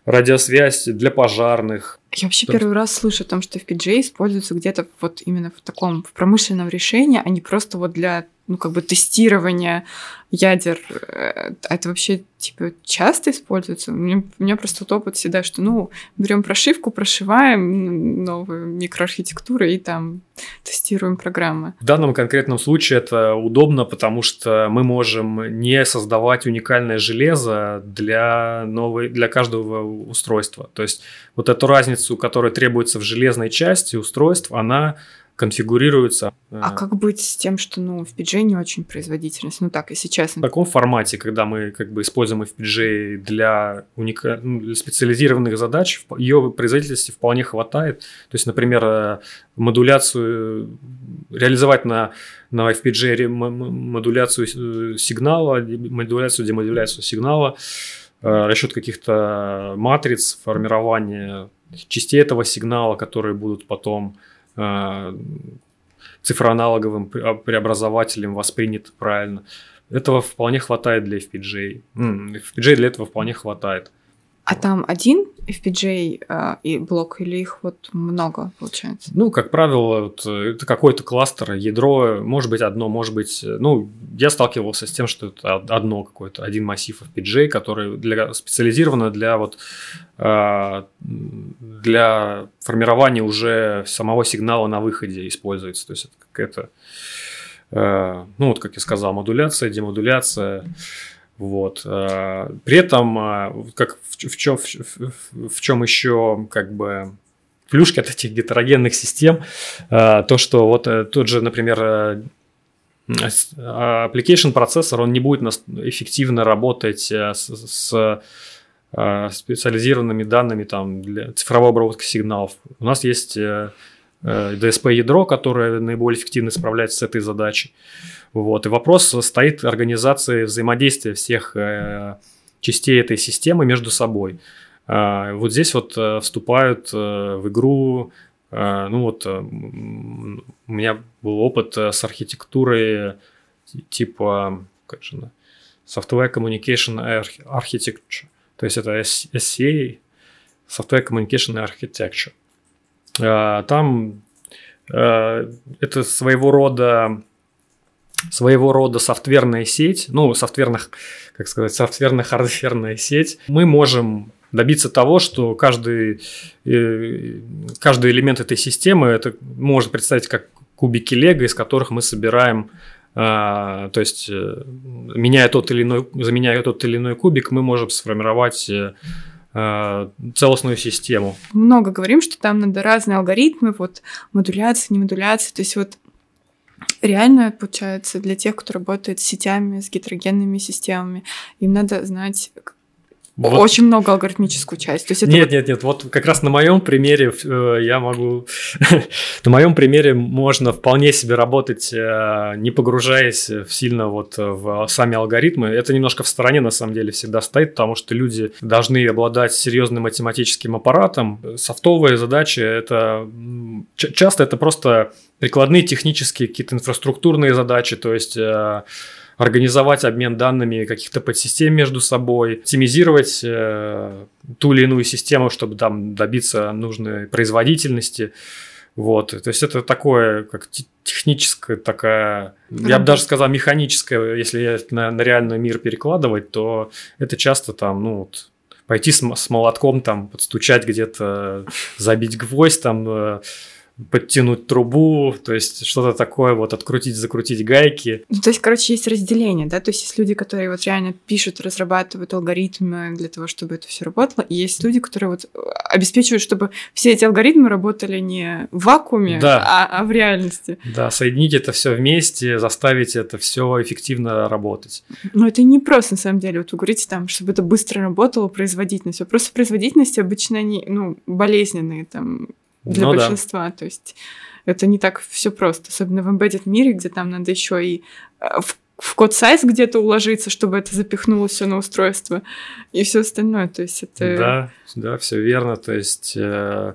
радиосвязь для пожарных. Я вообще первый раз слышу о том, что FPGA используется где-то вот именно в таком в промышленном решении, а не просто вот для ну, как бы тестирования ядер, э, это вообще, типа, часто используется? У меня, у меня просто тот опыт всегда, что, ну, берем прошивку, прошиваем новую микроархитектуру и там тестируем программы. В данном конкретном случае это удобно, потому что мы можем не создавать уникальное железо для, новой, для каждого устройства. То есть вот эту разницу, которая требуется в железной части устройств, она конфигурируется. А как быть с тем, что ну, FPGA не очень производительность? Ну так, если честно. В таком формате, когда мы как бы используем FPGA для, уника... ну, для специализированных задач, ее производительности вполне хватает. То есть, например, э, модуляцию реализовать на, на FPGA модуляцию э, сигнала, модуляцию, демодуляцию сигнала, э, расчет каких-то матриц, формирование частей этого сигнала, которые будут потом Э, цифроаналоговым преобразователем воспринято правильно. Этого вполне хватает для FPGA. FPGA для этого вполне хватает. А там один FPGA э, и блок или их вот много получается? Ну, как правило, вот, э, это какой-то кластер, ядро, может быть одно, может быть... Э, ну, я сталкивался с тем, что это одно какой-то, один массив FPGA, который для, специализировано для вот э, для формирования уже самого сигнала на выходе используется. То есть это какая-то, э, ну вот как я сказал, модуляция, демодуляция. Вот. Э, при этом, э, как в, чем, в чем еще как бы плюшки от этих гетерогенных систем, э, то, что вот тот же, например, application процессор, он не будет эффективно работать с, с специализированными данными там, для цифровой обработки сигналов. У нас есть DSP-ядро, которое наиболее эффективно справляется с этой задачей. Вот. И вопрос стоит организации взаимодействия всех э, частей этой системы между собой. Э, вот здесь вот э, вступают э, в игру, э, ну вот э, у меня был опыт э, с архитектурой типа, как же, Software Communication Architecture, то есть это SCA, Software Communication Architecture. Э, там э, это своего рода своего рода софтверная сеть, ну, софтверных, как сказать, софтверно-хардверная сеть, мы можем добиться того, что каждый, э, каждый элемент этой системы это можно представить как кубики лего, из которых мы собираем то есть, меняя тот или иной, заменяя тот или иной кубик, мы можем сформировать целостную систему. Много говорим, что там надо разные алгоритмы, вот модуляция, не модуляция. То есть вот реально, получается, для тех, кто работает с сетями, с гетерогенными системами, им надо знать вот. Очень много алгоритмическую часть. То есть это нет, вот... нет, нет. Вот как раз на моем примере э, я могу, на моем примере можно вполне себе работать, э, не погружаясь сильно вот в сами алгоритмы. Это немножко в стороне на самом деле всегда стоит, потому что люди должны обладать серьезным математическим аппаратом. Софтовые задачи это часто это просто прикладные технические какие-то инфраструктурные задачи, то есть э, организовать обмен данными каких-то подсистем между собой, оптимизировать э, ту или иную систему, чтобы там добиться нужной производительности. Вот, то есть это такое, как техническая такая, я бы даже сказал механическая, если на, на реальный мир перекладывать, то это часто там, ну, вот, пойти с, с молотком там подстучать где-то, забить гвоздь там, э, подтянуть трубу, то есть что-то такое, вот открутить, закрутить гайки. Ну, то есть, короче, есть разделение, да, то есть есть люди, которые вот реально пишут, разрабатывают алгоритмы для того, чтобы это все работало, и есть люди, которые вот обеспечивают, чтобы все эти алгоритмы работали не в вакууме, да. а, а в реальности. Да, соединить это все вместе, заставить это все эффективно работать. Ну, это не просто, на самом деле, вот вы говорите там, чтобы это быстро работало, производительность. Просто производительность обычно они, ну, болезненные, там, для ну, большинства. Да. То есть это не так все просто, особенно в embedded мире, где там надо еще и э, в, в код сайз где-то уложиться, чтобы это запихнулось все на устройство и все остальное. То есть это... Да, да, все верно. То есть э,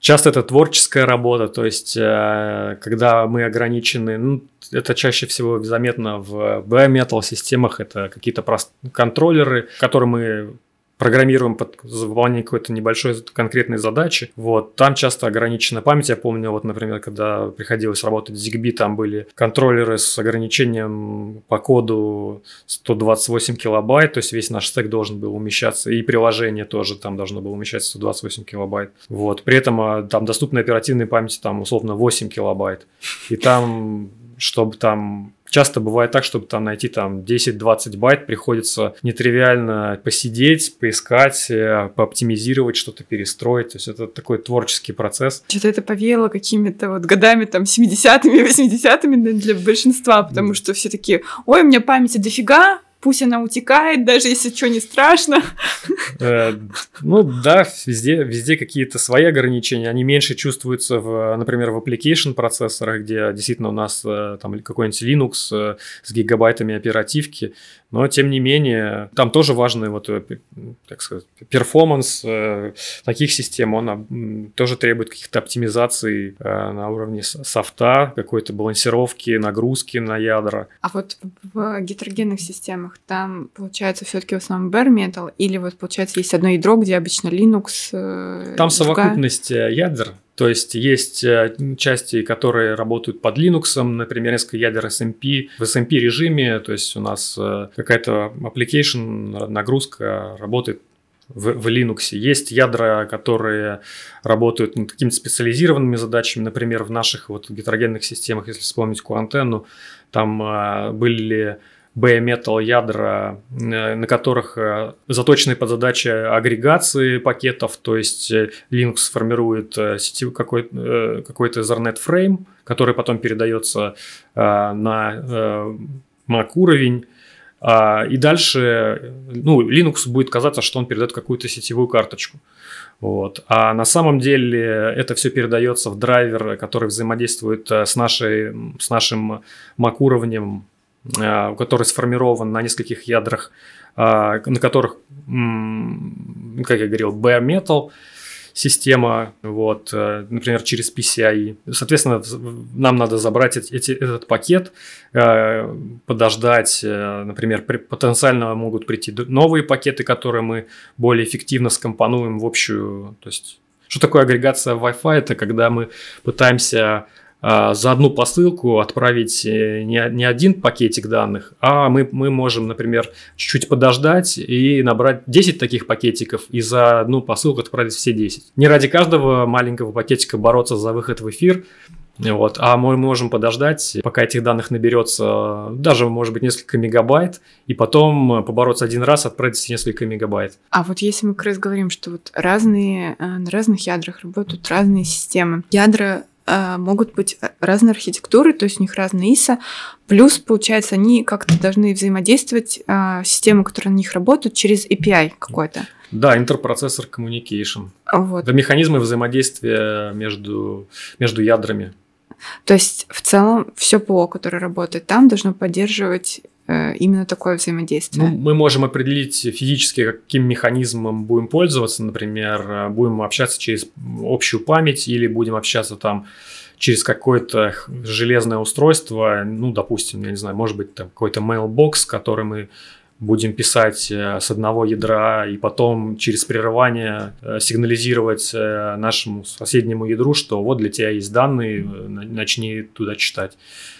часто это творческая работа, то есть э, когда мы ограничены, ну, это чаще всего заметно в bare-metal системах, это какие-то прост... контроллеры, которые мы программируем под выполнение какой-то небольшой конкретной задачи. Вот. Там часто ограничена память. Я помню, вот, например, когда приходилось работать с ZigBee, там были контроллеры с ограничением по коду 128 килобайт, то есть весь наш стек должен был умещаться, и приложение тоже там должно было умещаться 128 килобайт. Вот. При этом а, там доступной оперативной памяти там условно 8 килобайт. И там, чтобы там Часто бывает так, чтобы там найти там 10-20 байт, приходится нетривиально посидеть, поискать, э, пооптимизировать, что-то перестроить. То есть это такой творческий процесс. Что-то это повеяло какими-то вот годами там 70-ми, 80-ми для большинства, потому что все такие, ой, у меня памяти дофига, пусть она утекает, даже если что не страшно. Э, ну да, везде, везде какие-то свои ограничения, они меньше чувствуются, в, например, в application процессорах, где действительно у нас э, там какой-нибудь Linux э, с гигабайтами оперативки, но тем не менее там тоже важный вот, так сказать, перформанс таких систем, он тоже требует каких-то оптимизаций на уровне софта, какой-то балансировки, нагрузки на ядра. А вот в гетерогенных системах ядрах, там получается все-таки в основном bare metal, или вот получается есть одно ядро, где обычно Linux. Э, там совокупность другая... ядер, то есть есть части, которые работают под Linux, например, несколько ядер SMP в SMP режиме, то есть у нас какая-то application нагрузка работает в, в Linux. Есть ядра, которые работают над какими-то специализированными задачами, например, в наших вот гетерогенных системах, если вспомнить Quantennu, там э, были bare-metal ядра, э, на которых э, заточены под задачи агрегации пакетов, то есть э, Linux формирует какой-то какой Ethernet фрейм, который потом передается на Mac уровень, а, и дальше, ну, Linux будет казаться, что он передает какую-то сетевую карточку. Вот. А на самом деле это все передается в драйвер, который взаимодействует с, нашей, с нашим Mac уровнем, который сформирован на нескольких ядрах, а, на которых, как я говорил, bare metal – система, вот, э, например, через PCI. Соответственно, нам надо забрать эти, этот пакет, э, подождать, э, например, потенциально могут прийти новые пакеты, которые мы более эффективно скомпонуем в общую, то есть что такое агрегация Wi-Fi? Это когда мы пытаемся за одну посылку отправить э, не, не один пакетик данных, а мы, мы можем, например, чуть-чуть подождать и набрать 10 таких пакетиков и за одну посылку отправить все 10. Не ради каждого маленького пакетика бороться за выход в эфир, вот. А мы можем подождать, пока этих данных наберется даже, может быть, несколько мегабайт, и потом побороться один раз, отправить несколько мегабайт. А вот если мы как раз говорим, что вот разные, э, на разных ядрах работают разные системы, ядра а, могут быть разные архитектуры, то есть у них разные ISO, плюс, получается, они как-то должны взаимодействовать, а, системы, которые на них работают, через API какой-то. Да, интерпроцессор communication. Вот. Это механизмы взаимодействия между, между ядрами. То есть в целом все ПО, которое работает там, должно поддерживать Э, именно такое взаимодействие? Ну, мы можем определить физически, каким механизмом будем пользоваться. Например, э, будем общаться через общую память или будем общаться там через какое-то железное устройство, ну, допустим, я не знаю, может быть, там какой-то mailbox, который мы будем писать э, с одного ядра и потом через прерывание сигнализировать нашему соседнему ядру, что вот для тебя есть данные, начни туда читать.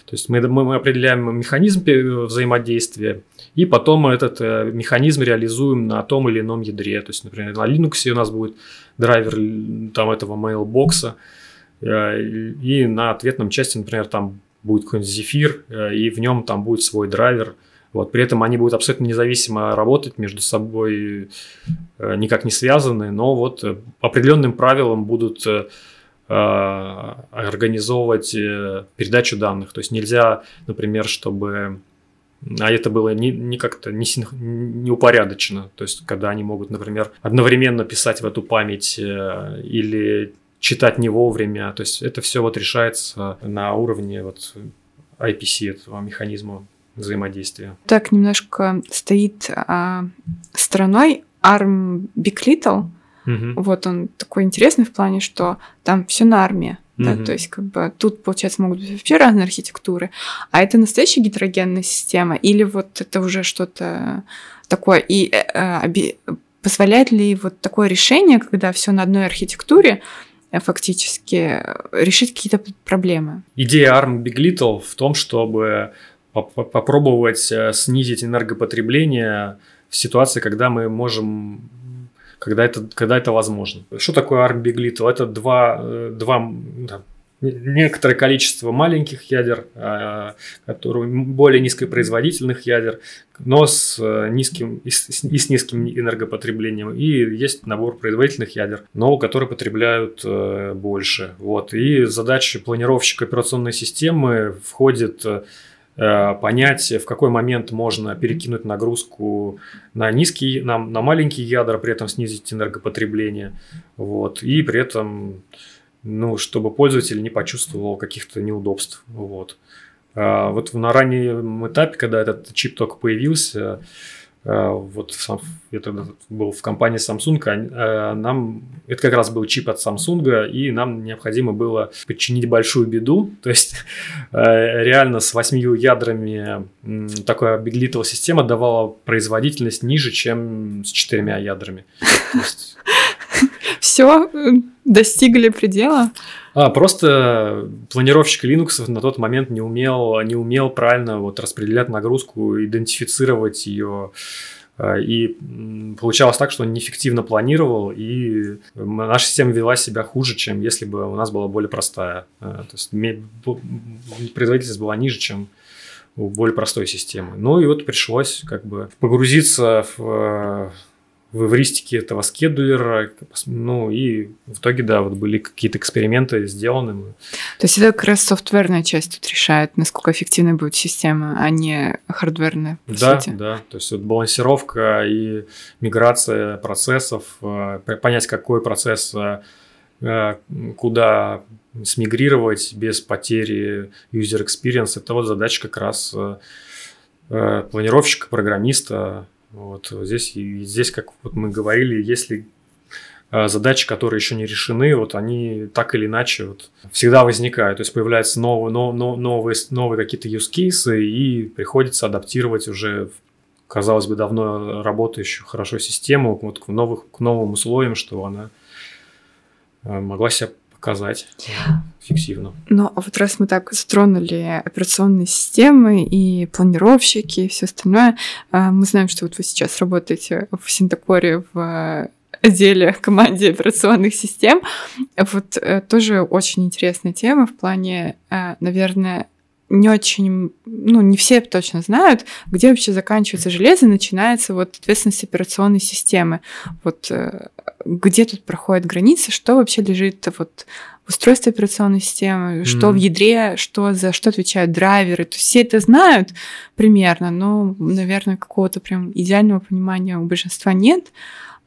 То есть мы, мы определяем механизм взаимодействия, и потом этот э, механизм реализуем на том или ином ядре. То есть, например, на Linux у нас будет драйвер там, этого mailbox, э, и на ответном части, например, там будет какой-нибудь э, и в нем там будет свой драйвер. Вот, при этом они будут абсолютно независимо работать между собой, никак не связаны, но вот определенным правилам будут Э, организовывать э, передачу данных. То есть нельзя, например, чтобы а это было не, не как-то не, не упорядочено. То есть, когда они могут, например, одновременно писать в эту память э, или читать не вовремя. То есть, это все вот решается на уровне вот IPC, этого механизма взаимодействия. Так немножко стоит а, стороной ARM Big Little – Угу. Вот он такой интересный в плане, что там все на армии. Угу. Да, то есть, как бы тут, получается, могут быть вообще разные архитектуры. А это настоящая гетерогенная система, или вот это уже что-то такое. И э, э, позволяет ли вот такое решение, когда все на одной архитектуре, э, фактически решить какие-то проблемы. Идея ARM Big Little в том, чтобы попробовать э, снизить энергопотребление в ситуации, когда мы можем когда это, когда это возможно. Что такое Little? Это два, э, два да, некоторое количество маленьких ядер, а, которые более низкопроизводительных ядер, но с э, низким и с, и с низким энергопотреблением. И есть набор производительных ядер, но которые потребляют больше. Вот. И задача планировщика операционной системы входит понять, в какой момент можно перекинуть нагрузку на низкие, на, на маленькие ядра, при этом снизить энергопотребление, вот, и при этом, ну, чтобы пользователь не почувствовал каких-то неудобств, вот. А вот на раннем этапе, когда этот чип только появился, Э, вот я тогда был в компании Samsung, э, нам это как раз был чип от Samsung, и нам необходимо было подчинить большую беду, то есть э, реально с восьмью ядрами такая биглитовая система давала производительность ниже, чем с четырьмя ядрами. Все, достигли предела? А, просто планировщик Linux на тот момент не умел, не умел правильно вот распределять нагрузку, идентифицировать ее. А, и получалось так, что он неэффективно планировал, и наша система вела себя хуже, чем если бы у нас была более простая. А, то есть производительность была ниже, чем у более простой системы. Ну и вот пришлось как бы погрузиться в в эвристике этого скедулера, ну и в итоге, да, вот были какие-то эксперименты сделаны. То есть это как раз софтверная часть тут решает, насколько эффективной будет система, а не хардверная, да, сути. Да, то есть вот балансировка и миграция процессов, э, понять, какой процесс э, куда смигрировать без потери user experience, это вот задача как раз э, планировщика, программиста, вот здесь, здесь, как вот мы говорили, если а, задачи, которые еще не решены, вот они так или иначе вот всегда возникают. То есть появляются новые, новые, новые, какие-то use cases, и приходится адаптировать уже, казалось бы, давно работающую хорошо систему вот к, новых, к новым условиям, чтобы она а, могла себя показать фиксивно. Ну, а вот раз мы так затронули операционные системы и планировщики и все остальное, а, мы знаем, что вот вы сейчас работаете в Синтакоре в отделе команде операционных систем. Вот э, тоже очень интересная тема в плане, э, наверное, не очень, ну, не все точно знают, где вообще заканчивается железо, начинается вот ответственность операционной системы. Вот э, где тут проходит граница, что вообще лежит вот в устройстве операционной системы, mm-hmm. что в ядре, что за что отвечают драйверы. То есть все это знают примерно, но, наверное, какого-то прям идеального понимания у большинства нет.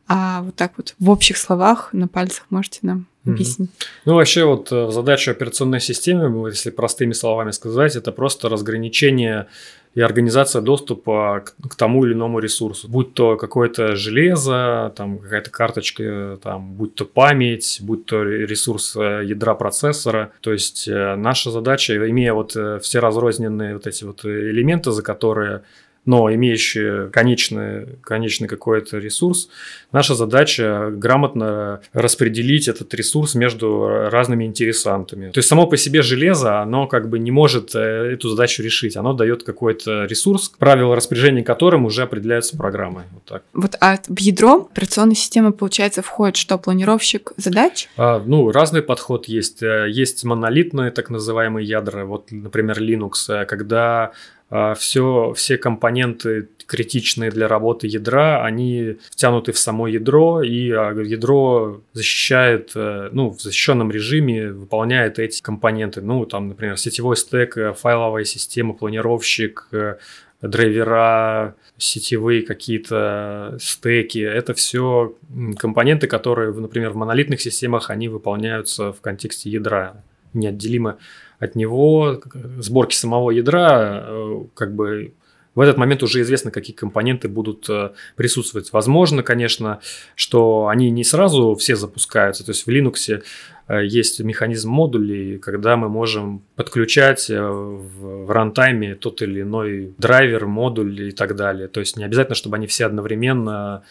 А вот так вот в общих словах на пальцах можете нам объяснить? Ну, вообще, вот э, задача операционной системы, если простыми словами сказать, это просто разграничение и организация доступа к, к тому или иному ресурсу. Будь то какое-то железо, там какая-то карточка, там, будь то память, будь то ресурс э, ядра процессора. То есть э, наша задача, имея вот все разрозненные вот эти вот элементы, за которые но имеющие конечный, конечный какой-то ресурс, наша задача грамотно распределить этот ресурс между разными интересантами. То есть само по себе железо, оно как бы не может э, эту задачу решить, оно дает какой-то ресурс, правила распоряжения которым уже определяются программой. Вот, так. вот а в ядро операционной системы, получается, входит что, планировщик задач? А, ну, разный подход есть. Э, есть монолитные так называемые ядра, вот, например, Linux, э, когда все, все компоненты критичные для работы ядра, они втянуты в само ядро, и а, ядро защищает, э, ну, в защищенном режиме выполняет эти компоненты. Ну, там, например, сетевой стек, э, файловая система, планировщик, э, драйвера, сетевые какие-то стеки. Это все компоненты, которые, например, в монолитных системах, они выполняются в контексте ядра неотделимо от него, сборки самого ядра, э, как бы в этот момент уже известно, какие компоненты будут э, присутствовать. Возможно, конечно, что они не сразу все запускаются. То есть в Linux э, есть механизм модулей, когда мы можем подключать в, в рантайме тот или иной драйвер, модуль и так далее. То есть не обязательно, чтобы они все одновременно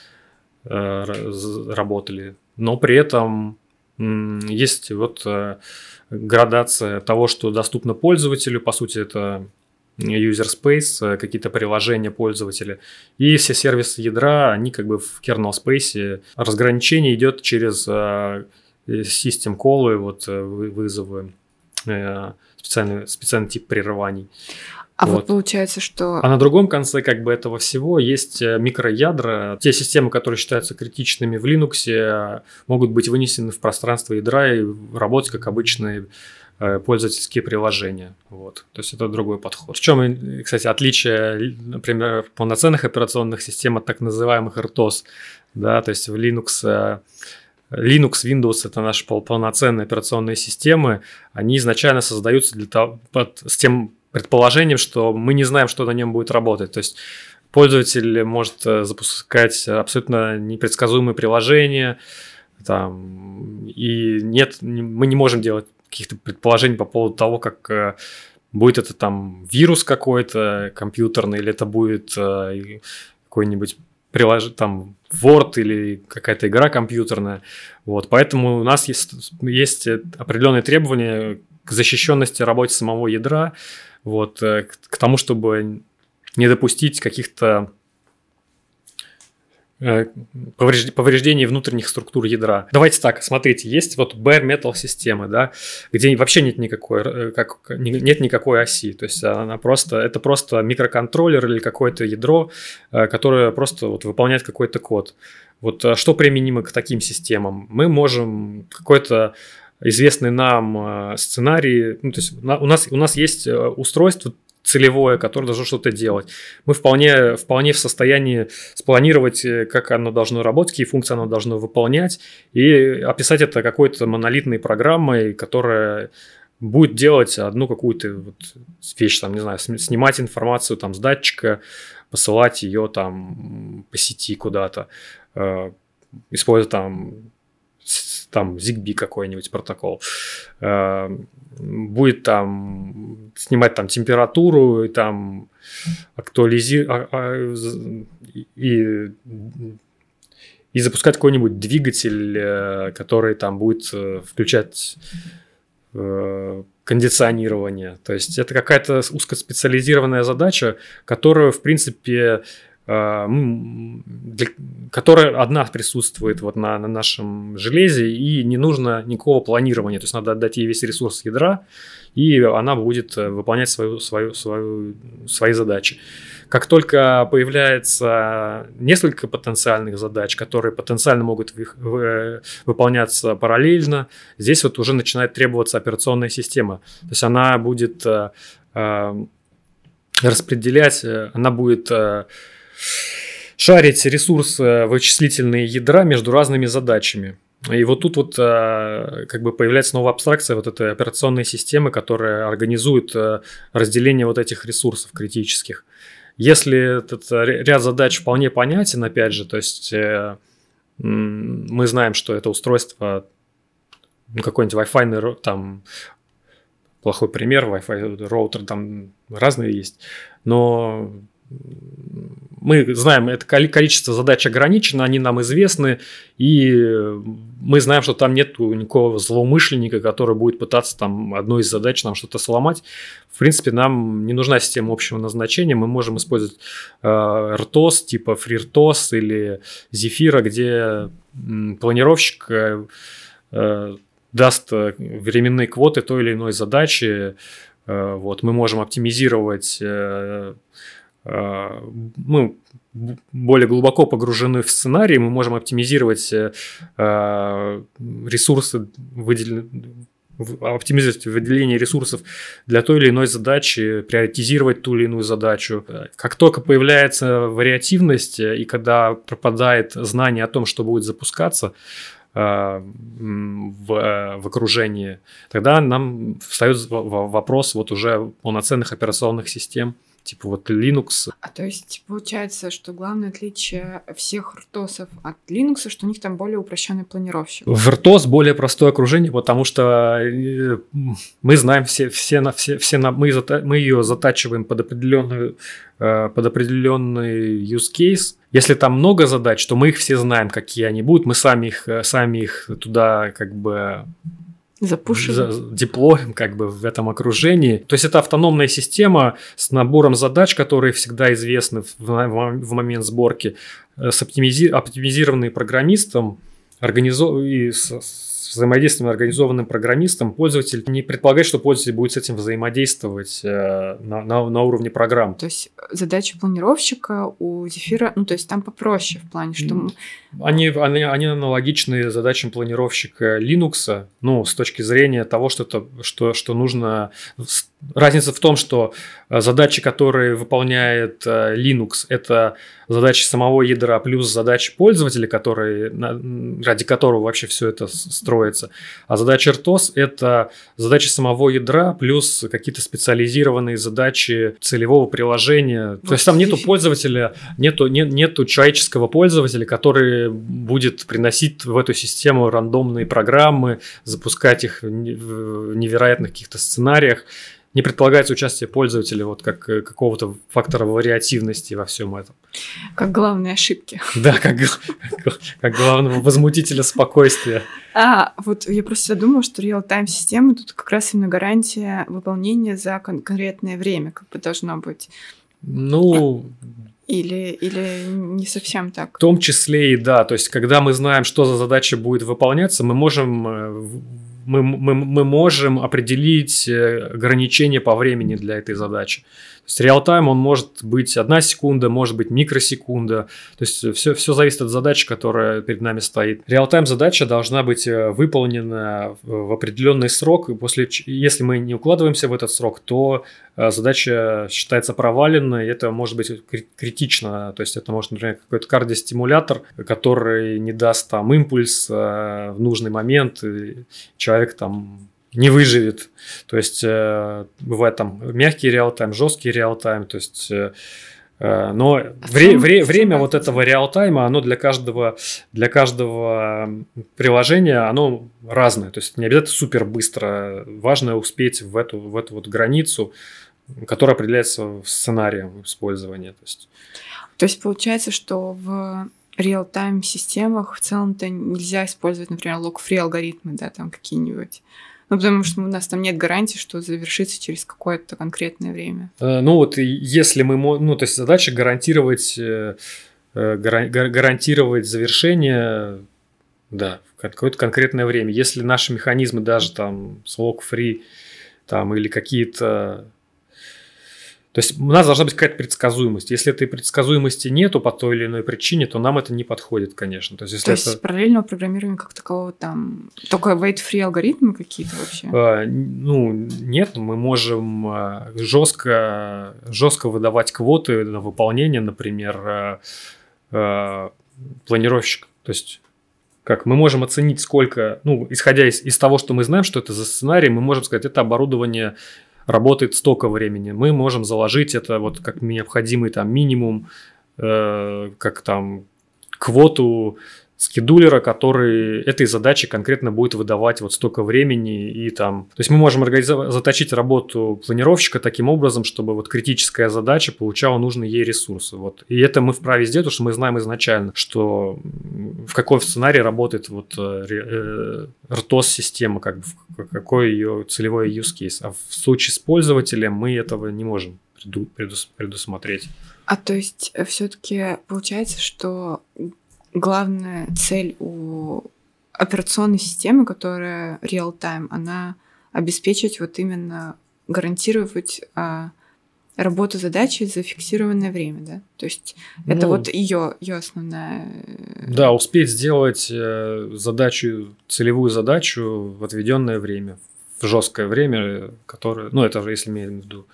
работали. Но при этом есть вот градация того, что доступно пользователю, по сути, это user space, какие-то приложения пользователя. И все сервисы ядра, они как бы в kernel space. Разграничение идет через э, system call, вот э, вызовы, э, специальный, специальный тип прерываний. А вот. вот получается, что... А на другом конце как бы этого всего есть э, микроядра. Те системы, которые считаются критичными в Linux, э, могут быть вынесены в пространство ядра и работать как обычные э, пользовательские приложения. Вот. То есть это другой подход. В чем, кстати, отличие, например, полноценных операционных систем от так называемых RTOS? Да, то есть в Linux Linux, Windows – это наши полноценные операционные системы. Они изначально создаются для того, под, с тем предположением, что мы не знаем, что на нем будет работать. То есть пользователь может запускать абсолютно непредсказуемые приложения, там, и нет, мы не можем делать каких-то предположений по поводу того, как будет это там вирус какой-то компьютерный, или это будет какой-нибудь прилож... там Word или какая-то игра компьютерная. Вот, поэтому у нас есть, есть определенные требования к защищенности работы самого ядра, вот, к, к тому, чтобы не допустить каких-то Э, повреждений внутренних структур ядра. Давайте так, смотрите, есть вот bare metal системы, да, где вообще нет никакой, э, как, нет никакой оси, то есть она просто, это просто микроконтроллер или какое-то ядро, э, которое просто вот выполняет какой-то код. Вот что применимо к таким системам? Мы можем какой-то известный нам сценарий, ну, то есть у нас, у нас есть устройство целевое, которое должно что-то делать. Мы вполне, вполне в состоянии спланировать, э, как оно должно работать, какие функции оно должно выполнять, и описать это какой-то монолитной программой, которая будет делать одну какую-то вот вещь, там, не знаю, снимать информацию там с датчика, посылать ее там по сети куда-то, э, используя там там ZigBee какой-нибудь протокол, э, будет там снимать там температуру и там актуализировать а, и, и запускать какой-нибудь двигатель, э, который там будет э, включать кондиционирование. То есть это какая-то узкоспециализированная задача, которую, в принципе, для, которая одна присутствует вот на, на нашем железе, и не нужно никакого планирования. То есть надо отдать ей весь ресурс ядра, и она будет э, выполнять свою, свою, свою, свои задачи. Как только появляется несколько потенциальных задач, которые потенциально могут э, выполняться параллельно, здесь вот уже начинает требоваться операционная система. То есть она будет э, распределять, она будет шарить ресурсы вычислительные ядра между разными задачами. И вот тут вот э, как бы появляется новая абстракция вот этой операционной системы, которая организует э, разделение вот этих ресурсов критических. Если этот ряд задач вполне понятен, опять же, то есть э, мы знаем, что это устройство, ну, какой-нибудь Wi-Fi, там, плохой пример, Wi-Fi роутер, там разные есть, но мы знаем, это количество задач ограничено, они нам известны, и мы знаем, что там нет никакого злоумышленника, который будет пытаться там одной из задач нам что-то сломать. В принципе, нам не нужна система общего назначения, мы можем использовать э, RTOS, типа FreeRTOS или Zephyr, где планировщик э, э, даст временные квоты той или иной задачи, вот, мы можем оптимизировать Э, мы более глубоко погружены в сценарий, мы можем оптимизировать э, ресурсы, выделенные оптимизировать выделение ресурсов для той или иной задачи, приоритизировать ту или иную задачу. Как только появляется вариативность и когда пропадает знание о том, что будет запускаться э, в, в окружении, тогда нам встает вопрос вот уже полноценных операционных систем – типа вот Linux. А то есть получается, что главное отличие всех ртосов от Linux, что у них там более упрощенный планировщик. В RTOS более простое окружение, потому что э, мы знаем все, все, на, все, все на, мы, зата, мы ее затачиваем под определенную э, под определенный use case. Если там много задач, то мы их все знаем, какие они будут. Мы сами их, э, сами их туда как бы Запушим. Деплоем как бы в этом окружении. То есть это автономная система с набором задач, которые всегда известны в, в момент сборки, э, с оптимизи... оптимизированные программистом, организов... и с, взаимодействием организованным программистом пользователь не предполагает, что пользователь будет с этим взаимодействовать э, на, на, на уровне программ. То есть задача планировщика у Зефира, ну то есть там попроще в плане, что... Они, они, они аналогичны задачам планировщика Linux, ну с точки зрения того, что, это, что, что нужно... Разница в том, что задачи, которые выполняет э, Linux, это задачи самого ядра плюс задачи пользователя, которые, ради которого вообще все это строится. А задача RTOS – это задачи самого ядра плюс какие-то специализированные задачи целевого приложения. То есть там нету пользователя, нету, нет, нету человеческого пользователя, который будет приносить в эту систему рандомные программы, запускать их в невероятных каких-то сценариях не предполагается участие пользователя вот как э, какого-то фактора вариативности во всем этом. Как главные ошибки. Да, как, как главного возмутителя спокойствия. А, вот я просто думала, что реал-тайм системы тут как раз именно гарантия выполнения за кон- конкретное время, как бы должно быть. Ну, или, или не совсем так? В том числе и да. То есть, когда мы знаем, что за задача будет выполняться, мы можем э, мы, мы, мы можем определить э, ограничения по времени для этой задачи. То есть реал-тайм, он может быть одна секунда, может быть микросекунда. То есть все, все зависит от задачи, которая перед нами стоит. Реал-тайм задача должна быть э, выполнена в определенный срок. И после, если мы не укладываемся в этот срок, то э, задача считается проваленной, это может быть критично. То есть это может, например, какой-то кардиостимулятор, который не даст там импульс э, в нужный момент, и человек там не выживет. То есть э, бывает там мягкий реал-тайм, жесткий реал-тайм, то есть э, э но а вре- вре- время вот этого реал-тайма, оно для каждого, для каждого приложения, оно разное. То есть не обязательно супер быстро. Важно успеть в эту, в эту вот границу, которая определяется сценарием использования. То есть, то есть получается, что в реал-тайм системах в целом-то нельзя использовать, например, лог-фри алгоритмы, да, там какие-нибудь ну, потому что у нас там нет гарантии, что завершится через какое-то конкретное время. Э, ну, вот если мы... Ну, то есть задача гарантировать, э, э, гарантировать завершение, да, в какое-то конкретное время. Если наши механизмы даже там слог free там или какие-то то есть у нас должна быть какая-то предсказуемость. Если этой предсказуемости нету по той или иной причине, то нам это не подходит, конечно. То есть, если то есть это... параллельного программирования как такового там только wait-free алгоритмы какие-то вообще? А, ну, нет, мы можем а, жестко, жестко выдавать квоты на выполнение, например, а, а, планировщик. То есть как мы можем оценить, сколько, ну, исходя из, из того, что мы знаем, что это за сценарий, мы можем сказать, это оборудование работает столько времени. Мы можем заложить это вот как необходимый там минимум, э, как там квоту скедулера, который этой задачи конкретно будет выдавать вот столько времени и там... То есть мы можем заточить работу планировщика таким образом, чтобы вот критическая задача получала нужные ей ресурсы. Вот. И это мы вправе сделать, потому что мы знаем изначально, что в каком сценарии работает вот э, э RTOS-система, как бы, какой ее целевой use case. А в случае с пользователем мы этого не можем предусмотреть. А то есть э, все-таки получается, что главная цель у операционной системы, которая real-time, она обеспечить вот именно гарантировать а, работу задачи за фиксированное время, да? То есть ну, это вот ее ее основная. Э, да, успеть сделать э, задачу целевую задачу в отведенное время, в жесткое время, которое, ну это же если имеем в виду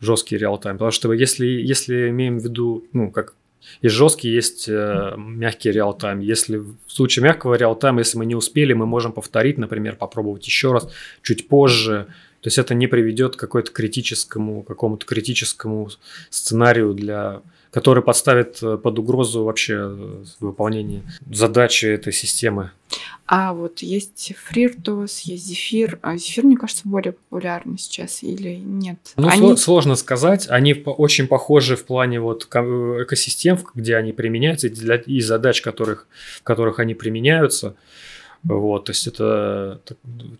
жесткий реал-тайм, потому что если если имеем в виду, ну как есть жесткий, есть э, мягкий реал-тайм. Если в случае мягкого реал-тайма, если мы не успели, мы можем повторить, например, попробовать еще раз, чуть позже. То есть это не приведет к какой-то критическому, какому-то критическому сценарию для который подставит э, под угрозу вообще э, выполнение задачи этой системы. А вот есть фриртос, есть зефир. А зефир, мне кажется, более популярный сейчас или нет? Ну, они... сложно сказать. Они очень похожи в плане вот экосистем, где они применяются, и, для, и задач, которых, в которых они применяются. Вот, то есть это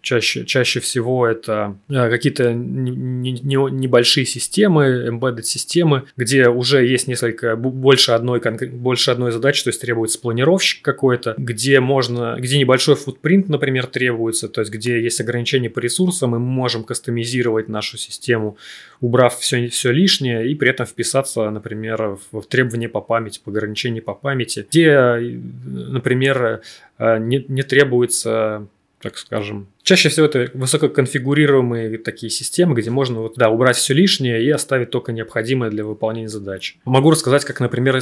чаще, чаще всего это э, какие-то небольшие системы, embedded системы, где уже есть несколько, больше одной, больше одной задачи, то есть требуется планировщик какой-то, где можно, где небольшой футпринт, например, требуется, то есть где есть ограничения по ресурсам, и мы можем кастомизировать нашу систему, убрав все, все лишнее, и при этом вписаться, например, в, требования по памяти, по ограничению по памяти, где, например, не, не требуется так скажем. Чаще всего это высококонфигурируемые такие системы, где можно вот, да, убрать все лишнее и оставить только необходимое для выполнения задач. Могу рассказать, как, например, э,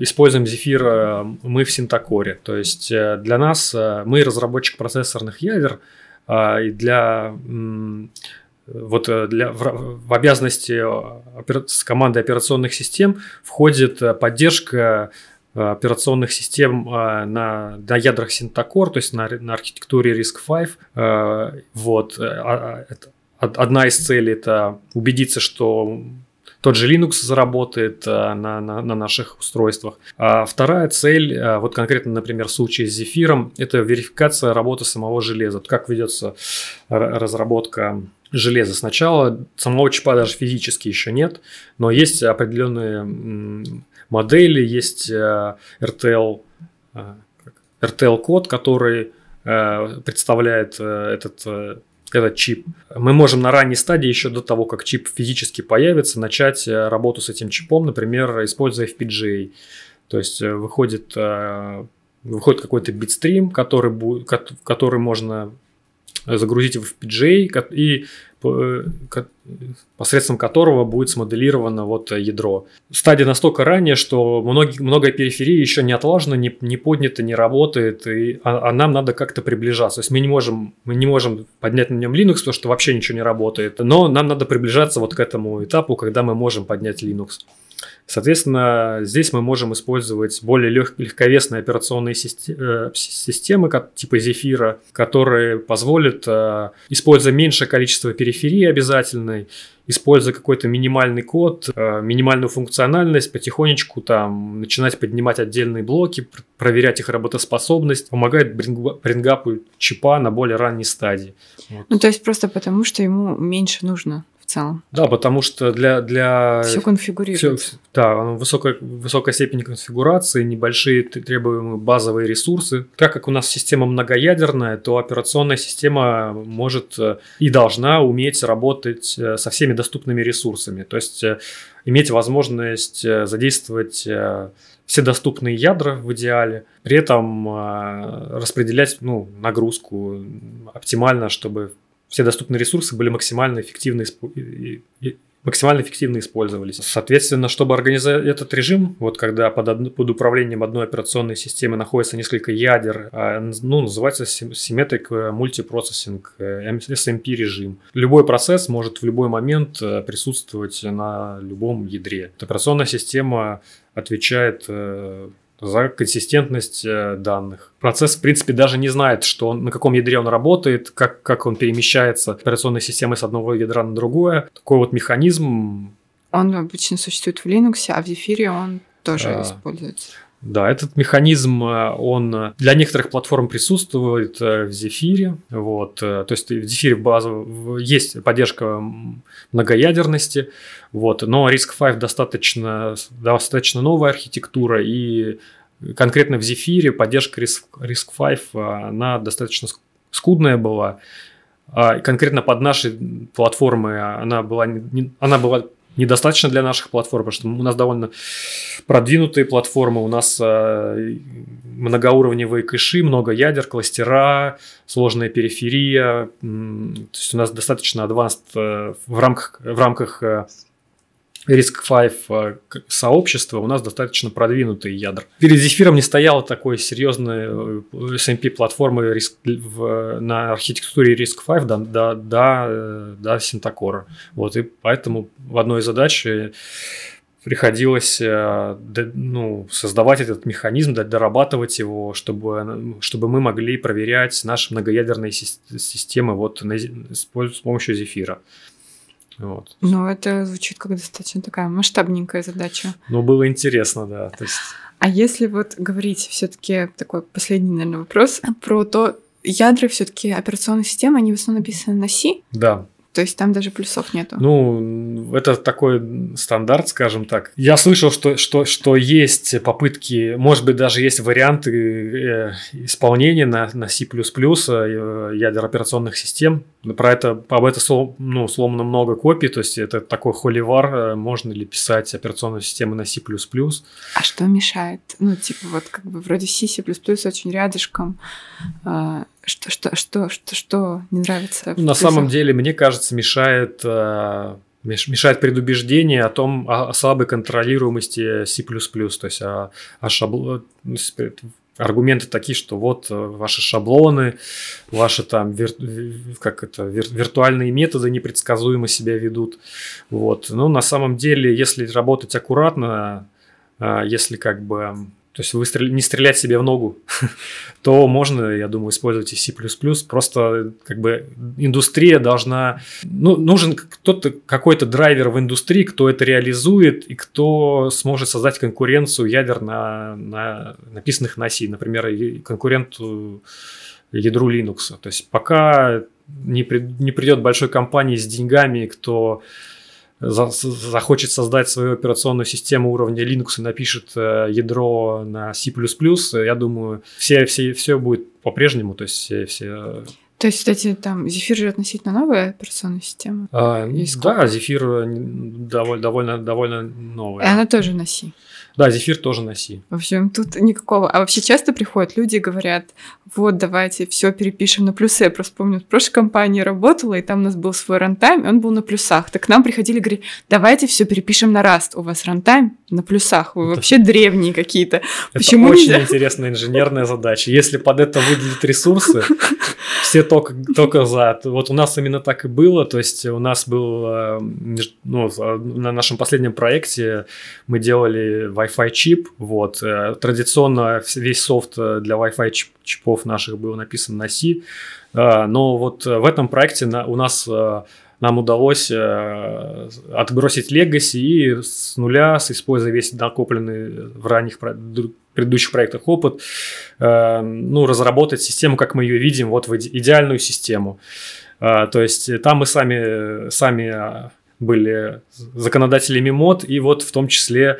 используем Zephyr э, мы в Синтакоре. То есть э, для нас, мы разработчик процессорных ядер, и для вот для, в, в обязанности команды операционных систем входит поддержка Э, операционных систем э, на, на ядрах Синтакор, то есть на, на архитектуре RISC-V. Э, вот. А, а, одна из целей – это убедиться, что тот же Linux заработает на, на, на наших устройствах. А вторая цель, вот конкретно, например, в случае с Zephyr, это верификация работы самого железа. Как ведется разработка железа. Сначала самого чипа даже физически еще нет, но есть определенные модели, есть э, RTL, э, RTL-код, который э, представляет этот этот чип. Мы можем на ранней стадии, еще до того, как чип физически появится, начать работу с этим чипом, например, используя FPGA. То есть выходит, выходит какой-то битстрим, который, который можно загрузить в FPGA и Э, посредством которого будет смоделировано вот ядро. Стадия настолько ранняя, что многие, многое периферии еще не отлажено, не, не поднято, не работает, и, а, а нам надо как-то приближаться. То есть мы не можем, мы не можем поднять на нем Linux, потому что вообще ничего не работает, но нам надо приближаться вот к этому этапу, когда мы можем поднять Linux. Соответственно, здесь мы можем использовать более лег- легковесные операционные э, системы, как, типа Zephyr, которые позволят, э, используя меньшее количество периферии обязательной, используя какой-то минимальный код, э, минимальную функциональность, потихонечку там начинать поднимать отдельные блоки, проверять их работоспособность, помогает брингапу чипа на более ранней стадии. Вот. Ну, то есть просто потому, что ему меньше нужно целом. Да, потому что для... для... Все конфигурируется. Все, да, высокая, высокая степень конфигурации, небольшие требуемые базовые ресурсы. Так как у нас система многоядерная, то операционная система может э, и должна уметь работать э, со всеми доступными ресурсами. То есть э, иметь возможность задействовать все доступные ядра в идеале, при этом распределять ну, нагрузку оптимально, чтобы все доступные ресурсы были максимально эффективно, максимально эффективно использовались. Соответственно, чтобы организовать этот режим, вот когда под, од... под управлением одной операционной системы находится несколько ядер, а, ну, называется Symmetric Multiprocessing, SMP режим. Любой процесс может в любой момент э, присутствовать на любом ядре. Операционная система отвечает э, за консистентность э, данных. Процесс, в принципе, даже не знает, что он, на каком ядре он работает, как, как он перемещается операционной системой с одного ядра на другое. Такой вот механизм. Он обычно существует в Linux, а в Zephyr он тоже а, используется. Да, этот механизм, э, он э, для некоторых платформ присутствует в Zephyr. Вот, то есть в Zephyr базово есть поддержка многоядерности, вот, но RISC-V достаточно, достаточно новая архитектура, и конкретно в Zephyr поддержка RISC-V, она достаточно скудная была. А конкретно под нашей платформы она была, она была недостаточно для наших платформ, потому что у нас довольно продвинутые платформы, у нас э, многоуровневые кэши, много ядер, кластера, сложная периферия, то есть у нас достаточно advanced э, в рамках, в рамках э, RISC-V э, сообщества у нас достаточно продвинутые ядра. Перед Зефиром не стояла такой серьезной э, SMP-платформы на архитектуре RISC-V до, до, до, э, до Синтакора. Вот, и поэтому в одной из задач приходилось ну, создавать этот механизм, дорабатывать его, чтобы, чтобы мы могли проверять наши многоядерные системы вот с помощью Зефира. Вот. Ну, это звучит как достаточно такая масштабненькая задача. Ну, было интересно, да. То есть... А если вот говорить все-таки такой последний, наверное, вопрос про то, ядра все-таки операционной системы, они в основном написаны на C? Да. То есть там даже плюсов нету. Ну, это такой стандарт, скажем так. Я слышал, что, что, что есть попытки, может быть, даже есть варианты э, исполнения на, на C++ э, ядер операционных систем. Про это, об этом ну, сломано много копий, то есть это такой холивар, э, можно ли писать операционную систему на C++. А что мешает? Ну, типа, вот как бы вроде C, C++ очень рядышком. А, что, что, что, что, что не нравится? На самом деле, мне кажется, мешает э, мешает предубеждение о том, о слабой контролируемости C++, то есть о, о шабло... Ну, аргументы такие, что вот э, ваши шаблоны, ваши там вир... как это, вир... виртуальные методы непредсказуемо себя ведут. Вот. Но на самом деле, если работать аккуратно, э, если как бы то есть вы не стрелять себе в ногу, то можно, я думаю, использовать и C++. Просто как бы индустрия должна... Ну, нужен кто-то, какой-то драйвер в индустрии, кто это реализует и кто сможет создать конкуренцию ядер на, на написанных на C. Например, конкуренту ядру Linux. То есть пока не, при, не придет большой компании с деньгами, кто за, захочет создать свою операционную систему уровня Linux и напишет э, ядро на C++, я думаю, все, все, все будет по-прежнему, то есть все, все то есть, кстати, там Zephyr же относительно новая операционная система? А, да, Zephyr довольно, довольно, довольно новая. И она тоже на C. Да, Zephyr тоже на C. В общем, тут никакого. А вообще часто приходят люди и говорят, вот, давайте все перепишем на плюсы. Я просто помню, в прошлой компании работала, и там у нас был свой рантайм, и он был на плюсах. Так к нам приходили и говорили, давайте все перепишем на Rust. У вас рантайм на плюсах, вы это... вообще древние какие-то. Это Почему очень нельзя? интересная инженерная задача. Если под это выделить ресурсы, все только, только за. Вот у нас именно так и было. То есть у нас был, э, ну, на нашем последнем проекте мы делали Wi-Fi чип. Вот. Э, традиционно весь софт э, для Wi-Fi чипов наших был написан на C. Э, но вот в этом проекте у нас нам удалось отбросить легаси и с нуля, используя весь накопленный в ранних предыдущих проектах опыт, ну, разработать систему, как мы ее видим, вот в идеальную систему. То есть там мы сами, сами были законодателями мод, и вот в том числе а,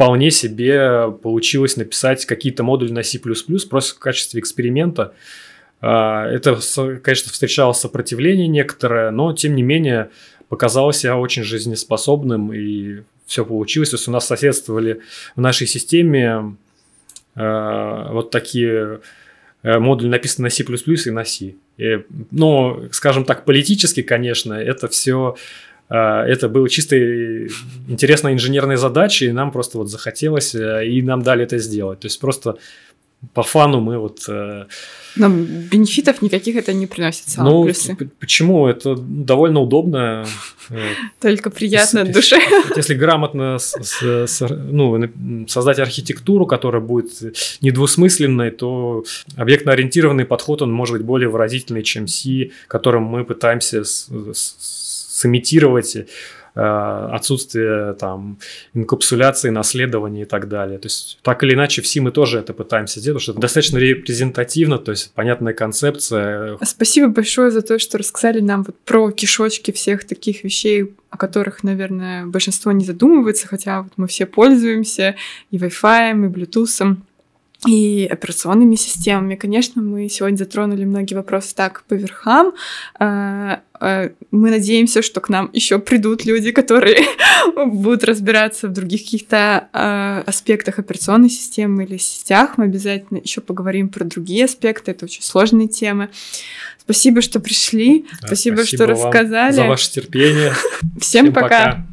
вполне себе получилось написать какие-то модули на C++ просто в качестве эксперимента. А, это, конечно, встречало сопротивление некоторое, но тем не менее показалось себя очень жизнеспособным и все получилось. То есть у нас соседствовали в нашей системе э, вот такие модули, написанные на C++ и на C. И, но, скажем так, политически, конечно, это все это было чисто интересная инженерная задача, и нам просто вот захотелось, э, и нам дали это сделать. То есть просто по фану мы вот... Э, Но бенефитов никаких это не приносит, самые ну, плюсы. Почему? Это довольно удобно. Э, Только приятно душе. Если грамотно ну, создать архитектуру, которая будет недвусмысленной, то объектно-ориентированный подход, он может быть более выразительный, чем C, которым мы пытаемся сымитировать э, отсутствие там инкапсуляции, наследования и так далее. То есть так или иначе в Си мы тоже это пытаемся сделать, потому что это достаточно репрезентативно, то есть понятная концепция. Спасибо большое за то, что рассказали нам вот про кишочки всех таких вещей, о которых, наверное, большинство не задумывается, хотя вот мы все пользуемся и Wi-Fi, и Bluetooth и операционными системами. Конечно, мы сегодня затронули многие вопросы так по верхам. А, а, мы надеемся, что к нам еще придут люди, которые будут разбираться в других каких-то а, аспектах операционной системы или сетях. Мы обязательно еще поговорим про другие аспекты. Это очень сложные темы. Спасибо, что пришли. Да, спасибо, спасибо, что рассказали. За ваше терпение. Всем, Всем пока. пока.